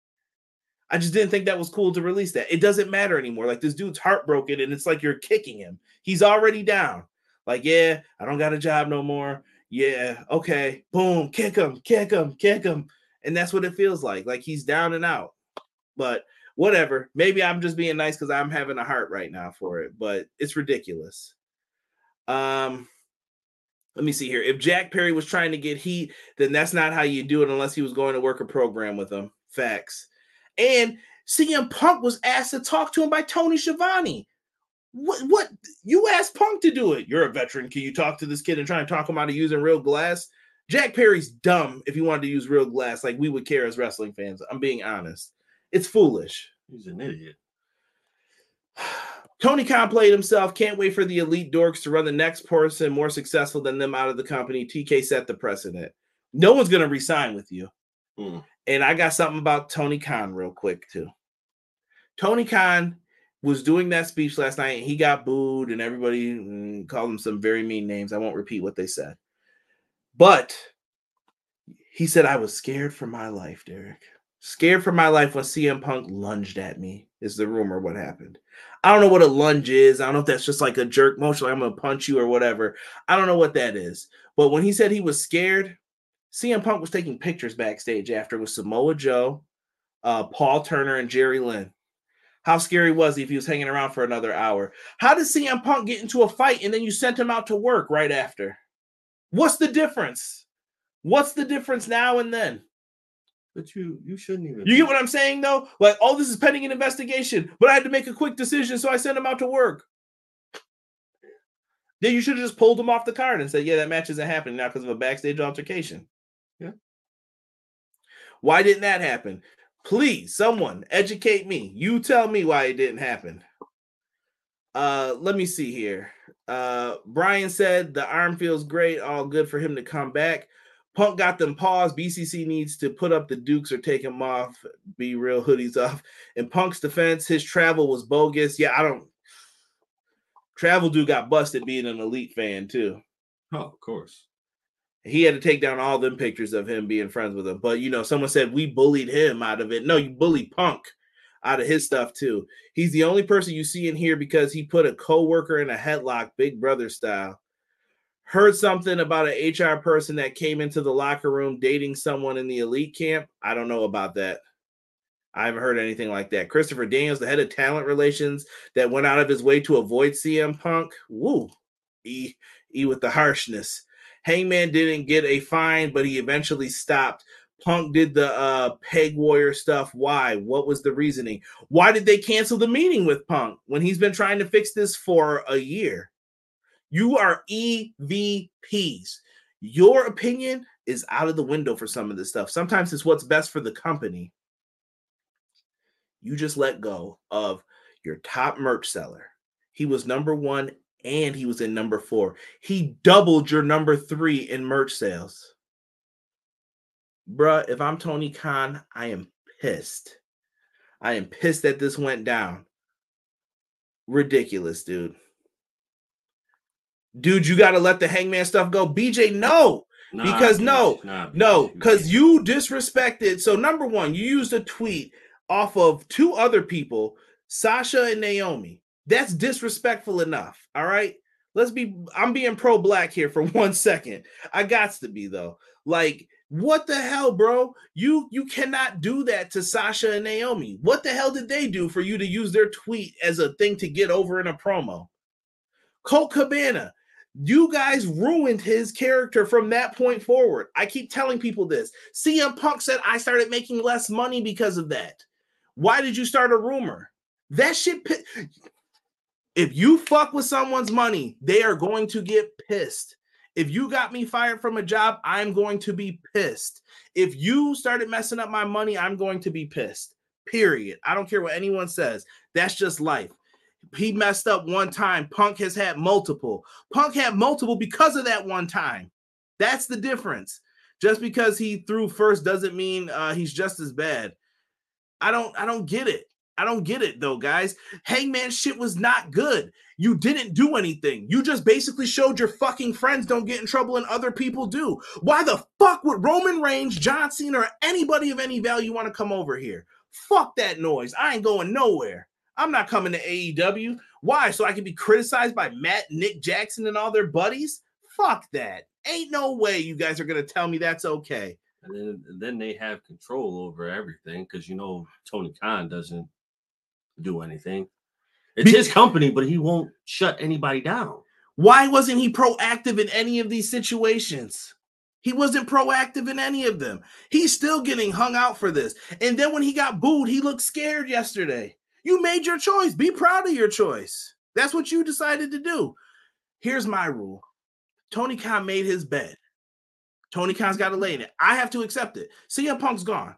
Speaker 2: I just didn't think that was cool to release that. It doesn't matter anymore. Like this dude's heartbroken and it's like you're kicking him. He's already down. Like, yeah, I don't got a job no more. Yeah, okay. Boom, kick him, kick him, kick him and that's what it feels like. Like he's down and out. But whatever. Maybe I'm just being nice because I'm having a heart right now for it, but it's ridiculous. Um, let me see here. If Jack Perry was trying to get heat, then that's not how you do it unless he was going to work a program with him. Facts. And CM Punk was asked to talk to him by Tony Schiavone. What what you asked Punk to do it? You're a veteran. Can you talk to this kid and try and talk him out of using real glass? Jack Perry's dumb if he wanted to use real glass like we would care as wrestling fans. I'm being honest. It's foolish.
Speaker 3: He's an idiot.
Speaker 2: Tony Khan played himself. Can't wait for the elite dorks to run the next person more successful than them out of the company. TK set the precedent. No one's going to resign with you. Mm. And I got something about Tony Khan real quick, too. Tony Khan was doing that speech last night and he got booed and everybody mm, called him some very mean names. I won't repeat what they said. But He said, I was scared for my life, Derek. Scared for my life when CM Punk lunged at me, is the rumor what happened. I don't know what a lunge is. I don't know if that's just like a jerk motion, like I'm gonna punch you or whatever. I don't know what that is. But when he said he was scared, CM Punk was taking pictures backstage after with Samoa Joe, uh, Paul Turner, and Jerry Lynn. How scary was he if he was hanging around for another hour? How did CM Punk get into a fight and then you sent him out to work right after? What's the difference? What's the difference now and then?
Speaker 3: But you you shouldn't even.
Speaker 2: You get what I'm saying though? Like, oh, this is pending an investigation, but I had to make a quick decision, so I sent him out to work. Then you should have just pulled him off the card and said, "Yeah, that match isn't happening now because of a backstage altercation."
Speaker 3: Yeah.
Speaker 2: Why didn't that happen? Please, someone educate me. You tell me why it didn't happen. Uh, let me see here. Uh, Brian said the arm feels great, all good for him to come back. Punk got them paused. BCC needs to put up the Dukes or take them off. Be real hoodies off. In Punk's defense, his travel was bogus. Yeah, I don't. Travel dude got busted being an elite fan too.
Speaker 3: Oh, of course.
Speaker 2: He had to take down all them pictures of him being friends with him. But you know, someone said we bullied him out of it. No, you bullied Punk out of his stuff too. He's the only person you see in here because he put a co-worker in a headlock, Big Brother style. Heard something about an HR person that came into the locker room dating someone in the elite camp. I don't know about that. I haven't heard anything like that. Christopher Daniels, the head of talent relations, that went out of his way to avoid CM Punk. Woo, e e with the harshness. Hangman didn't get a fine, but he eventually stopped. Punk did the uh, peg warrior stuff. Why? What was the reasoning? Why did they cancel the meeting with Punk when he's been trying to fix this for a year? You are EVPs. Your opinion is out of the window for some of this stuff. Sometimes it's what's best for the company. You just let go of your top merch seller. He was number one and he was in number four. He doubled your number three in merch sales. Bruh, if I'm Tony Khan, I am pissed. I am pissed that this went down. Ridiculous, dude. Dude, you got to let the hangman stuff go. BJ, no.
Speaker 3: Nah,
Speaker 2: Because
Speaker 3: bitch,
Speaker 2: no,
Speaker 3: nah,
Speaker 2: No, because you disrespected. So, number one, you used a tweet off of two other people, Sasha and Naomi. That's disrespectful enough. All right. Let's be, I'm being pro black here for one second. I got to be, though. Like, what the hell, bro? You you cannot do that to Sasha and Naomi. What the hell did they do for you to use their tweet as a thing to get over in a promo? Colt Cabana, you guys ruined his character from that point forward. I keep telling people this. CM Punk said I started making less money because of that. Why did you start a rumor? That shit. If you fuck with someone's money, they are going to get pissed. If you got me fired from a job, I'm going to be pissed. If you started messing up my money, I'm going to be pissed. Period. I don't care what anyone says. That's just life. He messed up one time. Punk has had multiple. Punk had multiple because of that one time. That's the difference. Just because he threw first doesn't mean uh, he's just as bad. I don't. I don't get it. I don't get it though, guys. Hangman shit was not good. You didn't do anything. You just basically showed your fucking friends don't get in trouble and other people do. Why the fuck would Roman Reigns, John Cena, or anybody of any value want to come over here? Fuck that noise. I ain't going nowhere. I'm not coming to AEW. Why? So I can be criticized by Matt, Nick Jackson, and all their buddies? Fuck that. Ain't no way you guys are gonna tell me that's okay.
Speaker 3: And then, then they have control over everything because you know Tony Khan doesn't do anything. It's
Speaker 2: Be-
Speaker 3: his company, but he won't shut anybody down.
Speaker 2: Why wasn't he proactive in any of these situations? He wasn't proactive in any of them. He's still getting hung out for this. And then when he got booed, he looked scared yesterday. You made your choice. Be proud of your choice. That's what you decided to do. Here's my rule Tony Khan made his bed. Tony Khan's got to lay in it. I have to accept it. CM Punk's gone.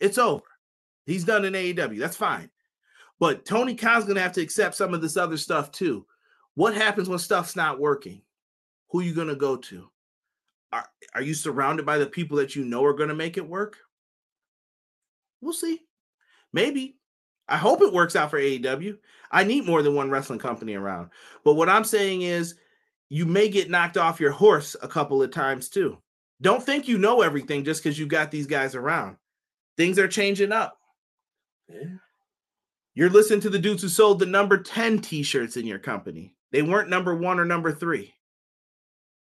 Speaker 2: It's over. He's done in AEW. That's fine. But Tony Khan's going to have to accept some of this other stuff too. What happens when stuff's not working? Who are you going to go to? Are, are you surrounded by the people that you know are going to make it work? We'll see. Maybe. I hope it works out for AEW. I need more than one wrestling company around. But what I'm saying is, you may get knocked off your horse a couple of times too. Don't think you know everything just because you got these guys around. Things are changing up.
Speaker 3: Yeah.
Speaker 2: You're listening to the dudes who sold the number 10 t-shirts in your company. They weren't number one or number three.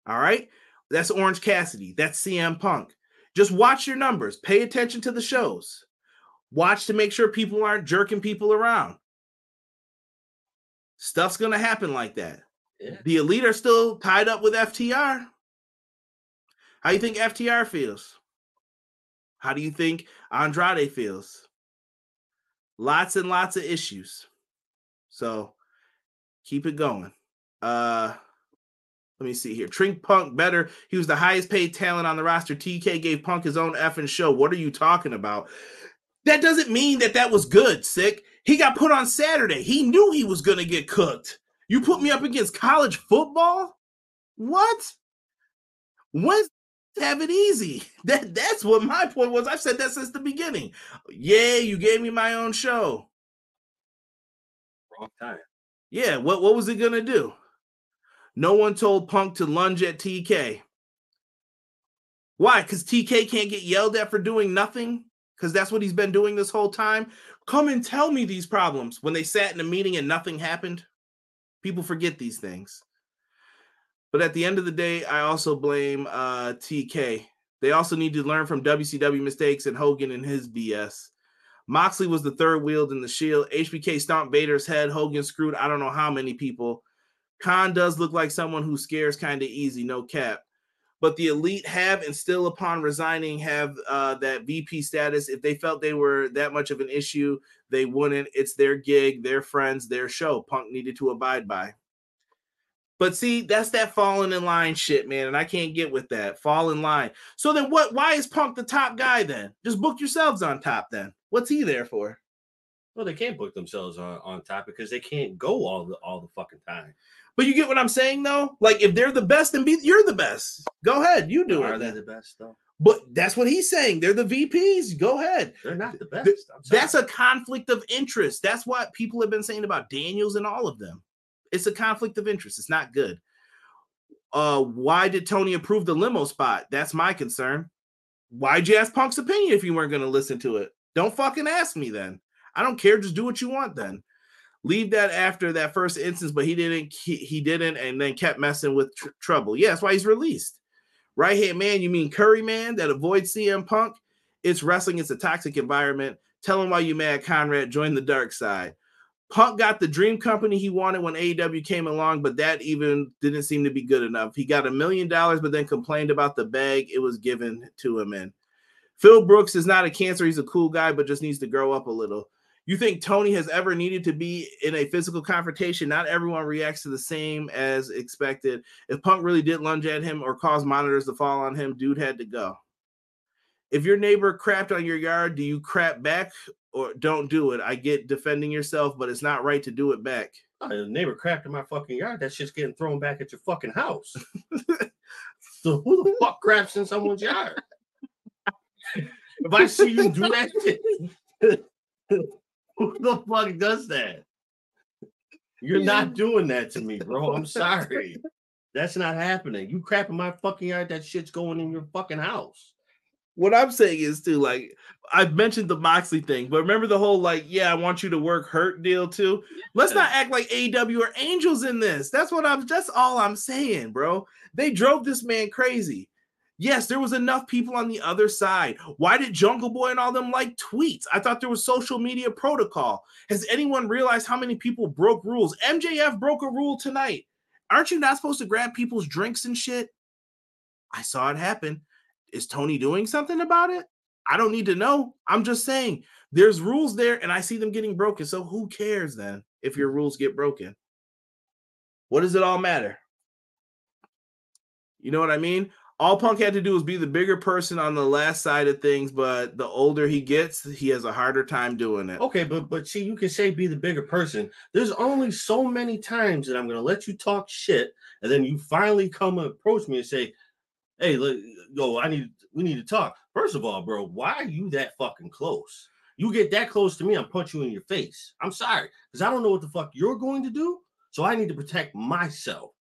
Speaker 2: All right. That's Orange Cassidy. That's CM Punk. Just watch your numbers. Pay attention to the shows. Watch to make sure people aren't jerking people around. Stuff's going to happen like that.
Speaker 3: Yeah.
Speaker 2: The elite are still tied up with FTR. How do you think FTR feels? How do you think Andrade feels? Lots and lots of issues. So keep it going. Uh let me see here. Trink Punk better. He was the highest paid talent on the roster. TK gave Punk his own effing show. What are you talking about? That doesn't mean that that was good, sick. He got put on Saturday. He knew he was going to get cooked. You put me up against college football? What? When have it easy? That that's what my point was. I've said that since the beginning. Yeah, you gave me my own show.
Speaker 3: Wrong time.
Speaker 2: Yeah, what what was it gonna do? No one told Punk to lunge at TK. Why? Because TK can't get yelled at for doing nothing? Because that's what he's been doing this whole time. Come and tell me these problems when they sat in a meeting and nothing happened. People forget these things. But at the end of the day, I also blame uh, TK. They also need to learn from WCW mistakes and Hogan and his BS. Moxley was the third wheel in the Shield. HBK stomped Vader's head. Hogan screwed I don't know how many people. Khan does look like someone who scares kind of easy, no cap. But the elite have and still, upon resigning, have uh, that VP status. If they felt they were that much of an issue, they wouldn't. It's their gig, their friends, their show. Punk needed to abide by. But see, that's that falling in line shit, man. And I can't get with that. Fall in line. So then what why is Punk the top guy then? Just book yourselves on top then. What's he there for?
Speaker 3: Well, they can't book themselves on, on top because they can't go all the all the fucking time.
Speaker 2: But you get what I'm saying though? Like if they're the best and be you're the best. Go ahead, you do
Speaker 3: Are
Speaker 2: it.
Speaker 3: they
Speaker 2: then.
Speaker 3: the best though?
Speaker 2: But that's what he's saying. They're the VPs. Go ahead.
Speaker 3: They're not the best.
Speaker 2: Th-
Speaker 3: I'm sorry.
Speaker 2: That's a conflict of interest. That's what people have been saying about Daniels and all of them. It's a conflict of interest. It's not good. Uh, why did Tony approve the limo spot? That's my concern. Why'd you ask Punk's opinion if you weren't going to listen to it? Don't fucking ask me then. I don't care. Just do what you want then. Leave that after that first instance, but he didn't. He, he didn't, and then kept messing with tr- trouble. Yeah, that's why he's released. Right hand man, you mean Curry man that avoids CM Punk? It's wrestling. It's a toxic environment. Tell him why you mad, Conrad. Join the dark side. Punk got the dream company he wanted when AEW came along, but that even didn't seem to be good enough. He got a million dollars, but then complained about the bag it was given to him in. Phil Brooks is not a cancer. He's a cool guy, but just needs to grow up a little. You think Tony has ever needed to be in a physical confrontation? Not everyone reacts to the same as expected. If Punk really did lunge at him or cause monitors to fall on him, dude had to go. If your neighbor crapped on your yard, do you crap back or don't do it? I get defending yourself, but it's not right to do it back.
Speaker 3: Oh, the neighbor crapped in my fucking yard. That's just getting thrown back at your fucking house. so who the fuck craps in someone's yard? if I see you do that shit, who the fuck does that? You're not doing that to me, bro. I'm sorry. That's not happening. You crap in my fucking yard, that shit's going in your fucking house.
Speaker 2: What I'm saying is too, like I've mentioned the Moxley thing, but remember the whole like, yeah, I want you to work hurt deal too. Let's not act like AEW or angels in this. That's what I'm that's all I'm saying, bro. They drove this man crazy. Yes, there was enough people on the other side. Why did Jungle Boy and all them like tweets? I thought there was social media protocol. Has anyone realized how many people broke rules? MJF broke a rule tonight. Aren't you not supposed to grab people's drinks and shit? I saw it happen. Is Tony doing something about it? I don't need to know. I'm just saying there's rules there and I see them getting broken. So who cares then if your rules get broken? What does it all matter? You know what I mean? All Punk had to do was be the bigger person on the last side of things, but the older he gets, he has a harder time doing it.
Speaker 3: Okay, but but see, you can say be the bigger person. There's only so many times that I'm gonna let you talk shit, and then you finally come and approach me and say, "Hey, look, yo, I need we need to talk." First of all, bro, why are you that fucking close? You get that close to me, I'm punch you in your face. I'm sorry, because I don't know what the fuck you're going to do, so I need to protect myself.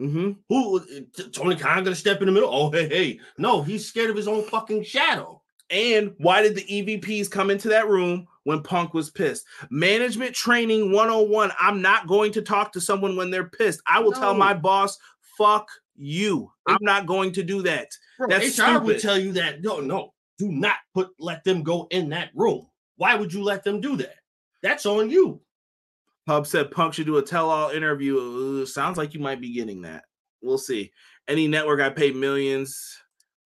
Speaker 2: Mm-hmm.
Speaker 3: Who T- Tony Khan gonna step in the middle? Oh, hey, hey. No, he's scared of his own fucking shadow.
Speaker 2: And why did the EVPs come into that room when Punk was pissed? Management training 101. I'm not going to talk to someone when they're pissed. I will tell my boss, fuck you. I'm not going to do that.
Speaker 3: Bro,
Speaker 2: That's
Speaker 3: HR would tell you that. No, no, do not put let them go in that room. Why would you let them do that? That's on you.
Speaker 2: Pub said Punk should do a tell-all interview. Uh, sounds like you might be getting that. We'll see. Any network I pay millions.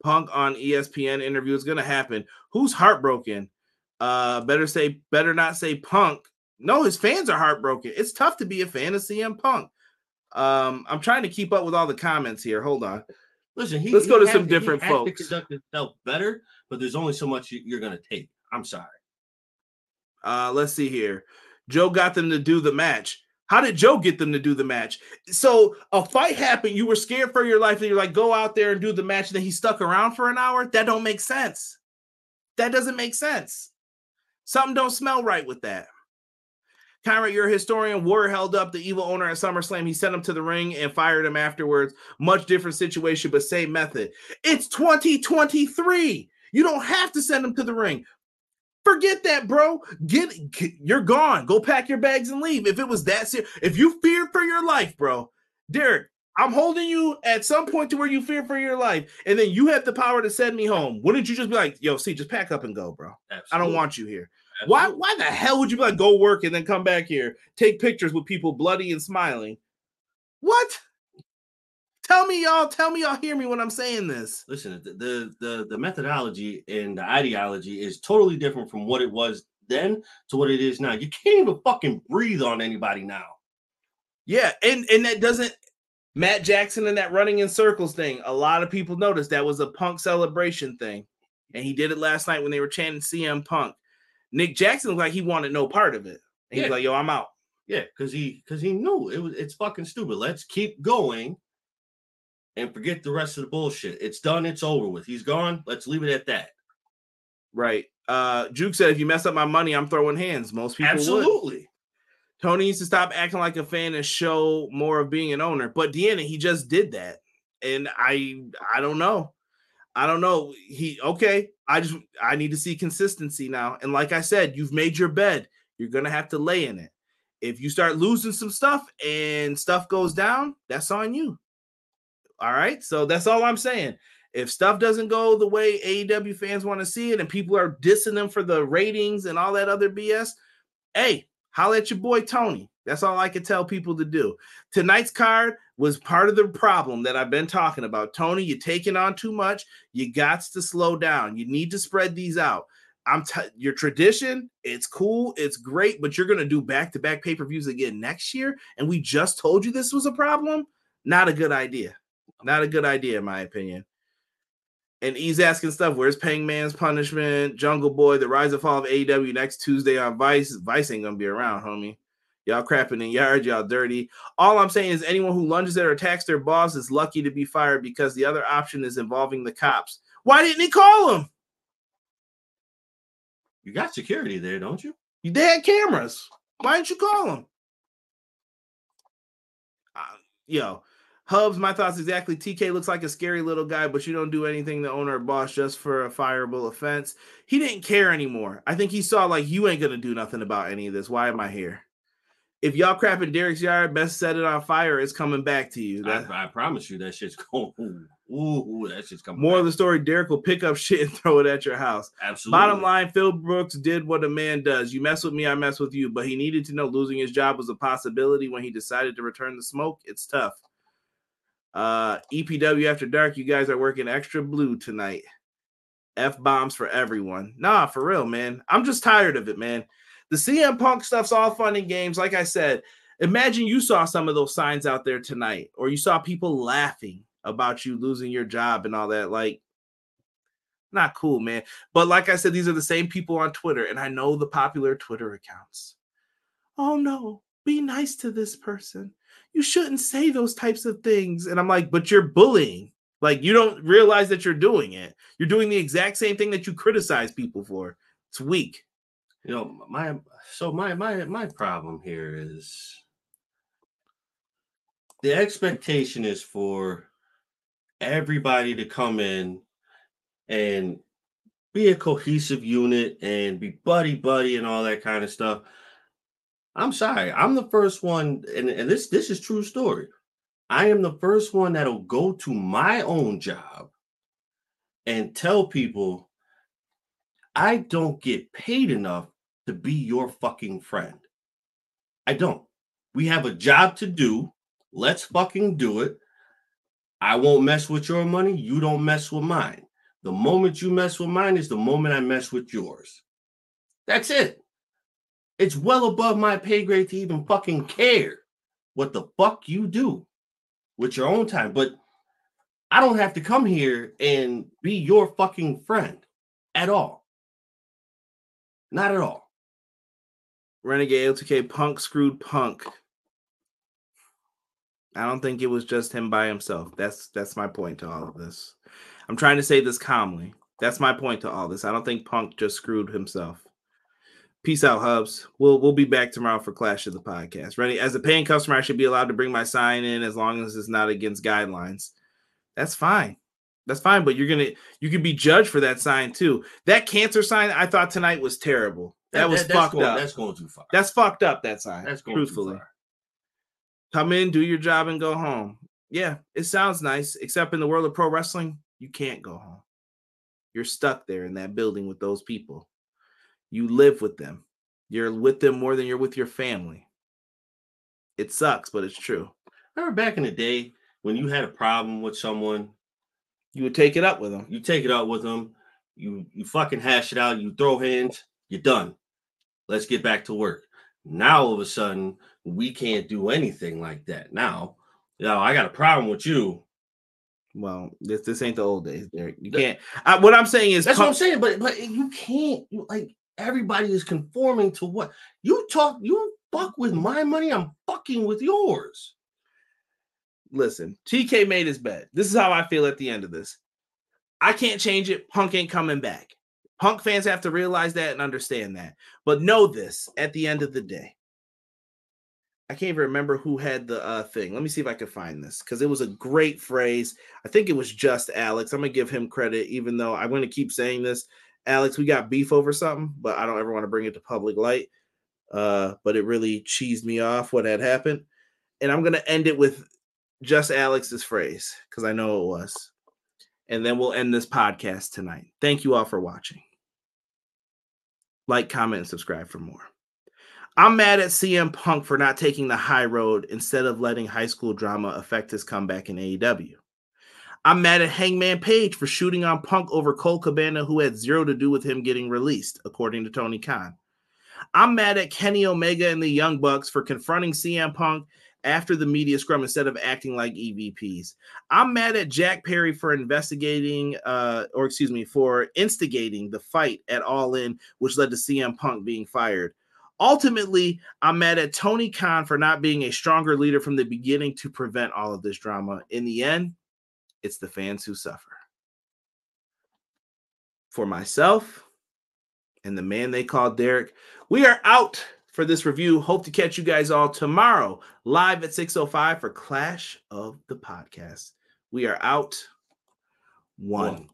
Speaker 2: Punk on ESPN interview is gonna happen. Who's heartbroken? Uh, better say, better not say Punk. No, his fans are heartbroken. It's tough to be a fan of CM Punk. Um, I'm trying to keep up with all the comments here. Hold on.
Speaker 3: Listen, he,
Speaker 2: Let's
Speaker 3: he
Speaker 2: go to some
Speaker 3: he
Speaker 2: different
Speaker 3: to
Speaker 2: folks.
Speaker 3: conduct himself better, but there's only so much you- you're gonna take. I'm sorry.
Speaker 2: Uh, let's see here. Joe got them to do the match. How did Joe get them to do the match? So a fight happened. You were scared for your life, and you're like, go out there and do the match. And then he stuck around for an hour. That don't make sense. That doesn't make sense. Something don't smell right with that. Conrad, you're a historian. Warrior held up the evil owner at SummerSlam. He sent him to the ring and fired him afterwards. Much different situation, but same method. It's 2023. You don't have to send him to the ring. Forget that, bro. Get, get- you're gone. Go pack your bags and leave. If it was that serious, if you feared for your life, bro, Derek, I'm holding you at some point to where you fear for your life, and then you have the power to send me home. Wouldn't you just be like, "Yo, see, just pack up and go, bro. I don't want you here." Why? Why the hell would you like, "Go work and then come back here, take pictures with people bloody and smiling"? What? Tell me, y'all. Tell me, y'all hear me when I'm saying this.
Speaker 3: Listen, the, the the the methodology and the ideology is totally different from what it was then to what it is now. You can't even fucking breathe on anybody now.
Speaker 2: Yeah, and and that doesn't Matt Jackson and that running in circles thing. A lot of people noticed that was a punk celebration thing, and he did it last night when they were chanting CM Punk. Nick Jackson looked like he wanted no part of it. And He was
Speaker 3: Yeah.
Speaker 2: like, "Yo, I'm out."
Speaker 3: Yeah, because he because he knew it was it's fucking stupid. Let's keep going and forget the rest of the bullshit. It's done, it's over with. He's gone. Let's leave it at that.
Speaker 2: Right. Uh Juke said, "If you mess up my money, I'm throwing hands." Most people would.
Speaker 3: Absolutely.
Speaker 2: Tony needs to stop acting like a fan and show more of being an owner. But Deanna, he just did that, and I, I don't know, I don't know. He okay. I just I need to see consistency now. And like I said, you've made your bed. You're gonna have to lay in it. If you start losing some stuff and stuff goes down, that's on you. All right. So that's all I'm saying. If stuff doesn't go the way AEW fans want to see it, and people are dissing them for the ratings and all that other BS, hey, holla at your boy Tony. That's all I can tell people to do. Tonight's card was part of the problem that I've been talking about. Tony, you're taking on too much. You got to slow down. You need to spread these out. I'm t- your tradition. It's cool. It's great, but you're gonna do back to back pay per views again next year. And we just told you this was a problem. Not a good idea. Not a good idea, in my opinion. And he's asking stuff. Where's Hangman's punishment? Jungle Boy, the rise and fall of AEW next Tuesday on Vice. Vice ain't gonna be around, homie. Y'all crapping in yards, y'all dirty. All I'm saying is anyone who lunges at or attacks their boss is lucky to be fired because the other option is involving the cops. Why didn't he call him?
Speaker 3: You got security there, don't you?
Speaker 2: You they had cameras. Why didn't you call him? Uh, yo, Hubs, my thoughts exactly. TK looks like a scary little guy, but you don't do anything to owner or boss just for a fireable offense. He didn't care anymore. I think he saw like you ain't gonna do nothing about any of this. Why am I here? If y'all crap in Derek's yard, best set it on fire. It's coming back to you. That-
Speaker 3: I, I promise you that shit's going. Ooh, ooh, that shit's coming.
Speaker 2: more of the story, Derek will pick up shit and throw it at your house.
Speaker 3: Absolutely.
Speaker 2: Bottom line, Phil Brooks did what a man does. You mess with me, I mess with you. But he needed to know losing his job was a possibility when he decided to return the smoke. It's tough. Uh, EPW after dark, you guys are working extra blue tonight. F bombs for everyone. Nah, for real, man. I'm just tired of it, man. The CM Punk stuff's all fun and games. Like I said, imagine you saw some of those signs out there tonight, or you saw people laughing about you losing your job and all that. Like, not cool, man. But like I said, these are the same people on Twitter, and I know the popular Twitter accounts. Oh no, be nice to this person. You shouldn't say those types of things. And I'm like, but you're bullying. Like, you don't realize that you're doing it. You're doing the exact same thing that you criticize people for. It's weak.
Speaker 3: You know, my so my my my problem here is the expectation is for everybody to come in and be a cohesive unit and be buddy buddy and all that kind of stuff. I'm sorry, I'm the first one, and, and this this is true story. I am the first one that'll go to my own job and tell people I don't get paid enough to be your fucking friend. I don't. We have a job to do. Let's fucking do it. I won't mess with your money. You don't mess with mine. The moment you mess with mine is the moment I mess with yours. That's it. It's well above my pay grade to even fucking care what the fuck you do with your own time. But I don't have to come here and be your fucking friend at all. Not at all.
Speaker 2: Renegade L2K Punk screwed Punk. I don't think it was just him by himself. That's that's my point to all of this. I'm trying to say this calmly. That's my point to all this. I don't think Punk just screwed himself. Peace out, Hubs. We'll we'll be back tomorrow for Clash of the Podcast. Ready? As a paying customer, I should be allowed to bring my sign in as long as it's not against guidelines. That's fine. That's fine, but you're gonna you can be judged for that sign too. That cancer sign I thought tonight was terrible. That, that was
Speaker 3: that,
Speaker 2: fucked
Speaker 3: going,
Speaker 2: up.
Speaker 3: That's going too far.
Speaker 2: That's fucked up. That sign.
Speaker 3: That's going
Speaker 2: truthfully.
Speaker 3: too far.
Speaker 2: Come in, do your job, and go home. Yeah, it sounds nice, except in the world of pro wrestling, you can't go home. You're stuck there in that building with those people. You live with them. You're with them more than you're with your family. It sucks, but it's true.
Speaker 3: Remember back in the day when you had a problem with someone,
Speaker 2: You would take it up with them.
Speaker 3: you take it out with them, you you fucking hash it out, you throw hands, you're done. Let's get back to work. Now all of a sudden we can't do anything like that. Now, you know, I got a problem with you.
Speaker 2: Well, this this ain't the old days, Derek. You can't. I, what I'm saying is,
Speaker 3: That's what I'm saying, but but you can't you, like everybody is conforming to what you talk. You fuck with my money, I'm fucking with yours.
Speaker 2: listen, TK made his bet. This is how I feel at the end of this. I can't change it. Punk ain't coming back. Punk fans have to realize that and understand that. But know this at the end of the day. I can't even remember who had the uh, thing. Let me see if I can find this because it was a great phrase. I think it was just Alex. I'm gonna give him credit, even though I'm gonna keep saying this. Alex, we got beef over something, but I don't ever want to bring it to public light. Uh, but it really cheesed me off what had happened. And I'm gonna end it with just Alex's phrase because I know it was. And then we'll end this podcast tonight. Thank you all for watching. Like, comment, and subscribe for more. I'm mad at CM Punk for not taking the high road instead of letting high school drama affect his comeback in AEW. I'm mad at Hangman Page for shooting on Punk over Colt Cabana, who had zero to do with him getting released, according to Tony Khan. I'm mad at Kenny Omega and the Young Bucks for confronting CM Punk after the media scrum instead of acting like EVPs. I'm mad at Jack Perry for investigating, uh, or excuse me, for instigating the fight at All In, which led to CM Punk being fired. Ultimately, I'm mad at Tony Khan for not being a stronger leader from the beginning to prevent all of this drama. In the end, it's the fans who suffer. For myself and the man they call Derek, we are out for this review. Hope to catch you guys all tomorrow live at 6:05 for Clash of the Podcast. We are out. One.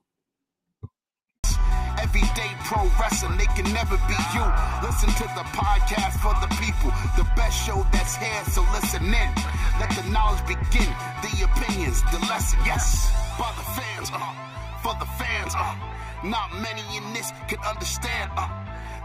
Speaker 4: Everyday pro wrestling, they can never be you. Listen to the podcast for the people, the best show that's here, so listen in. Let the knowledge begin, the opinions, the lesson, yes. By the fans, uh, for the fans, uh, not many in this can understand, uh.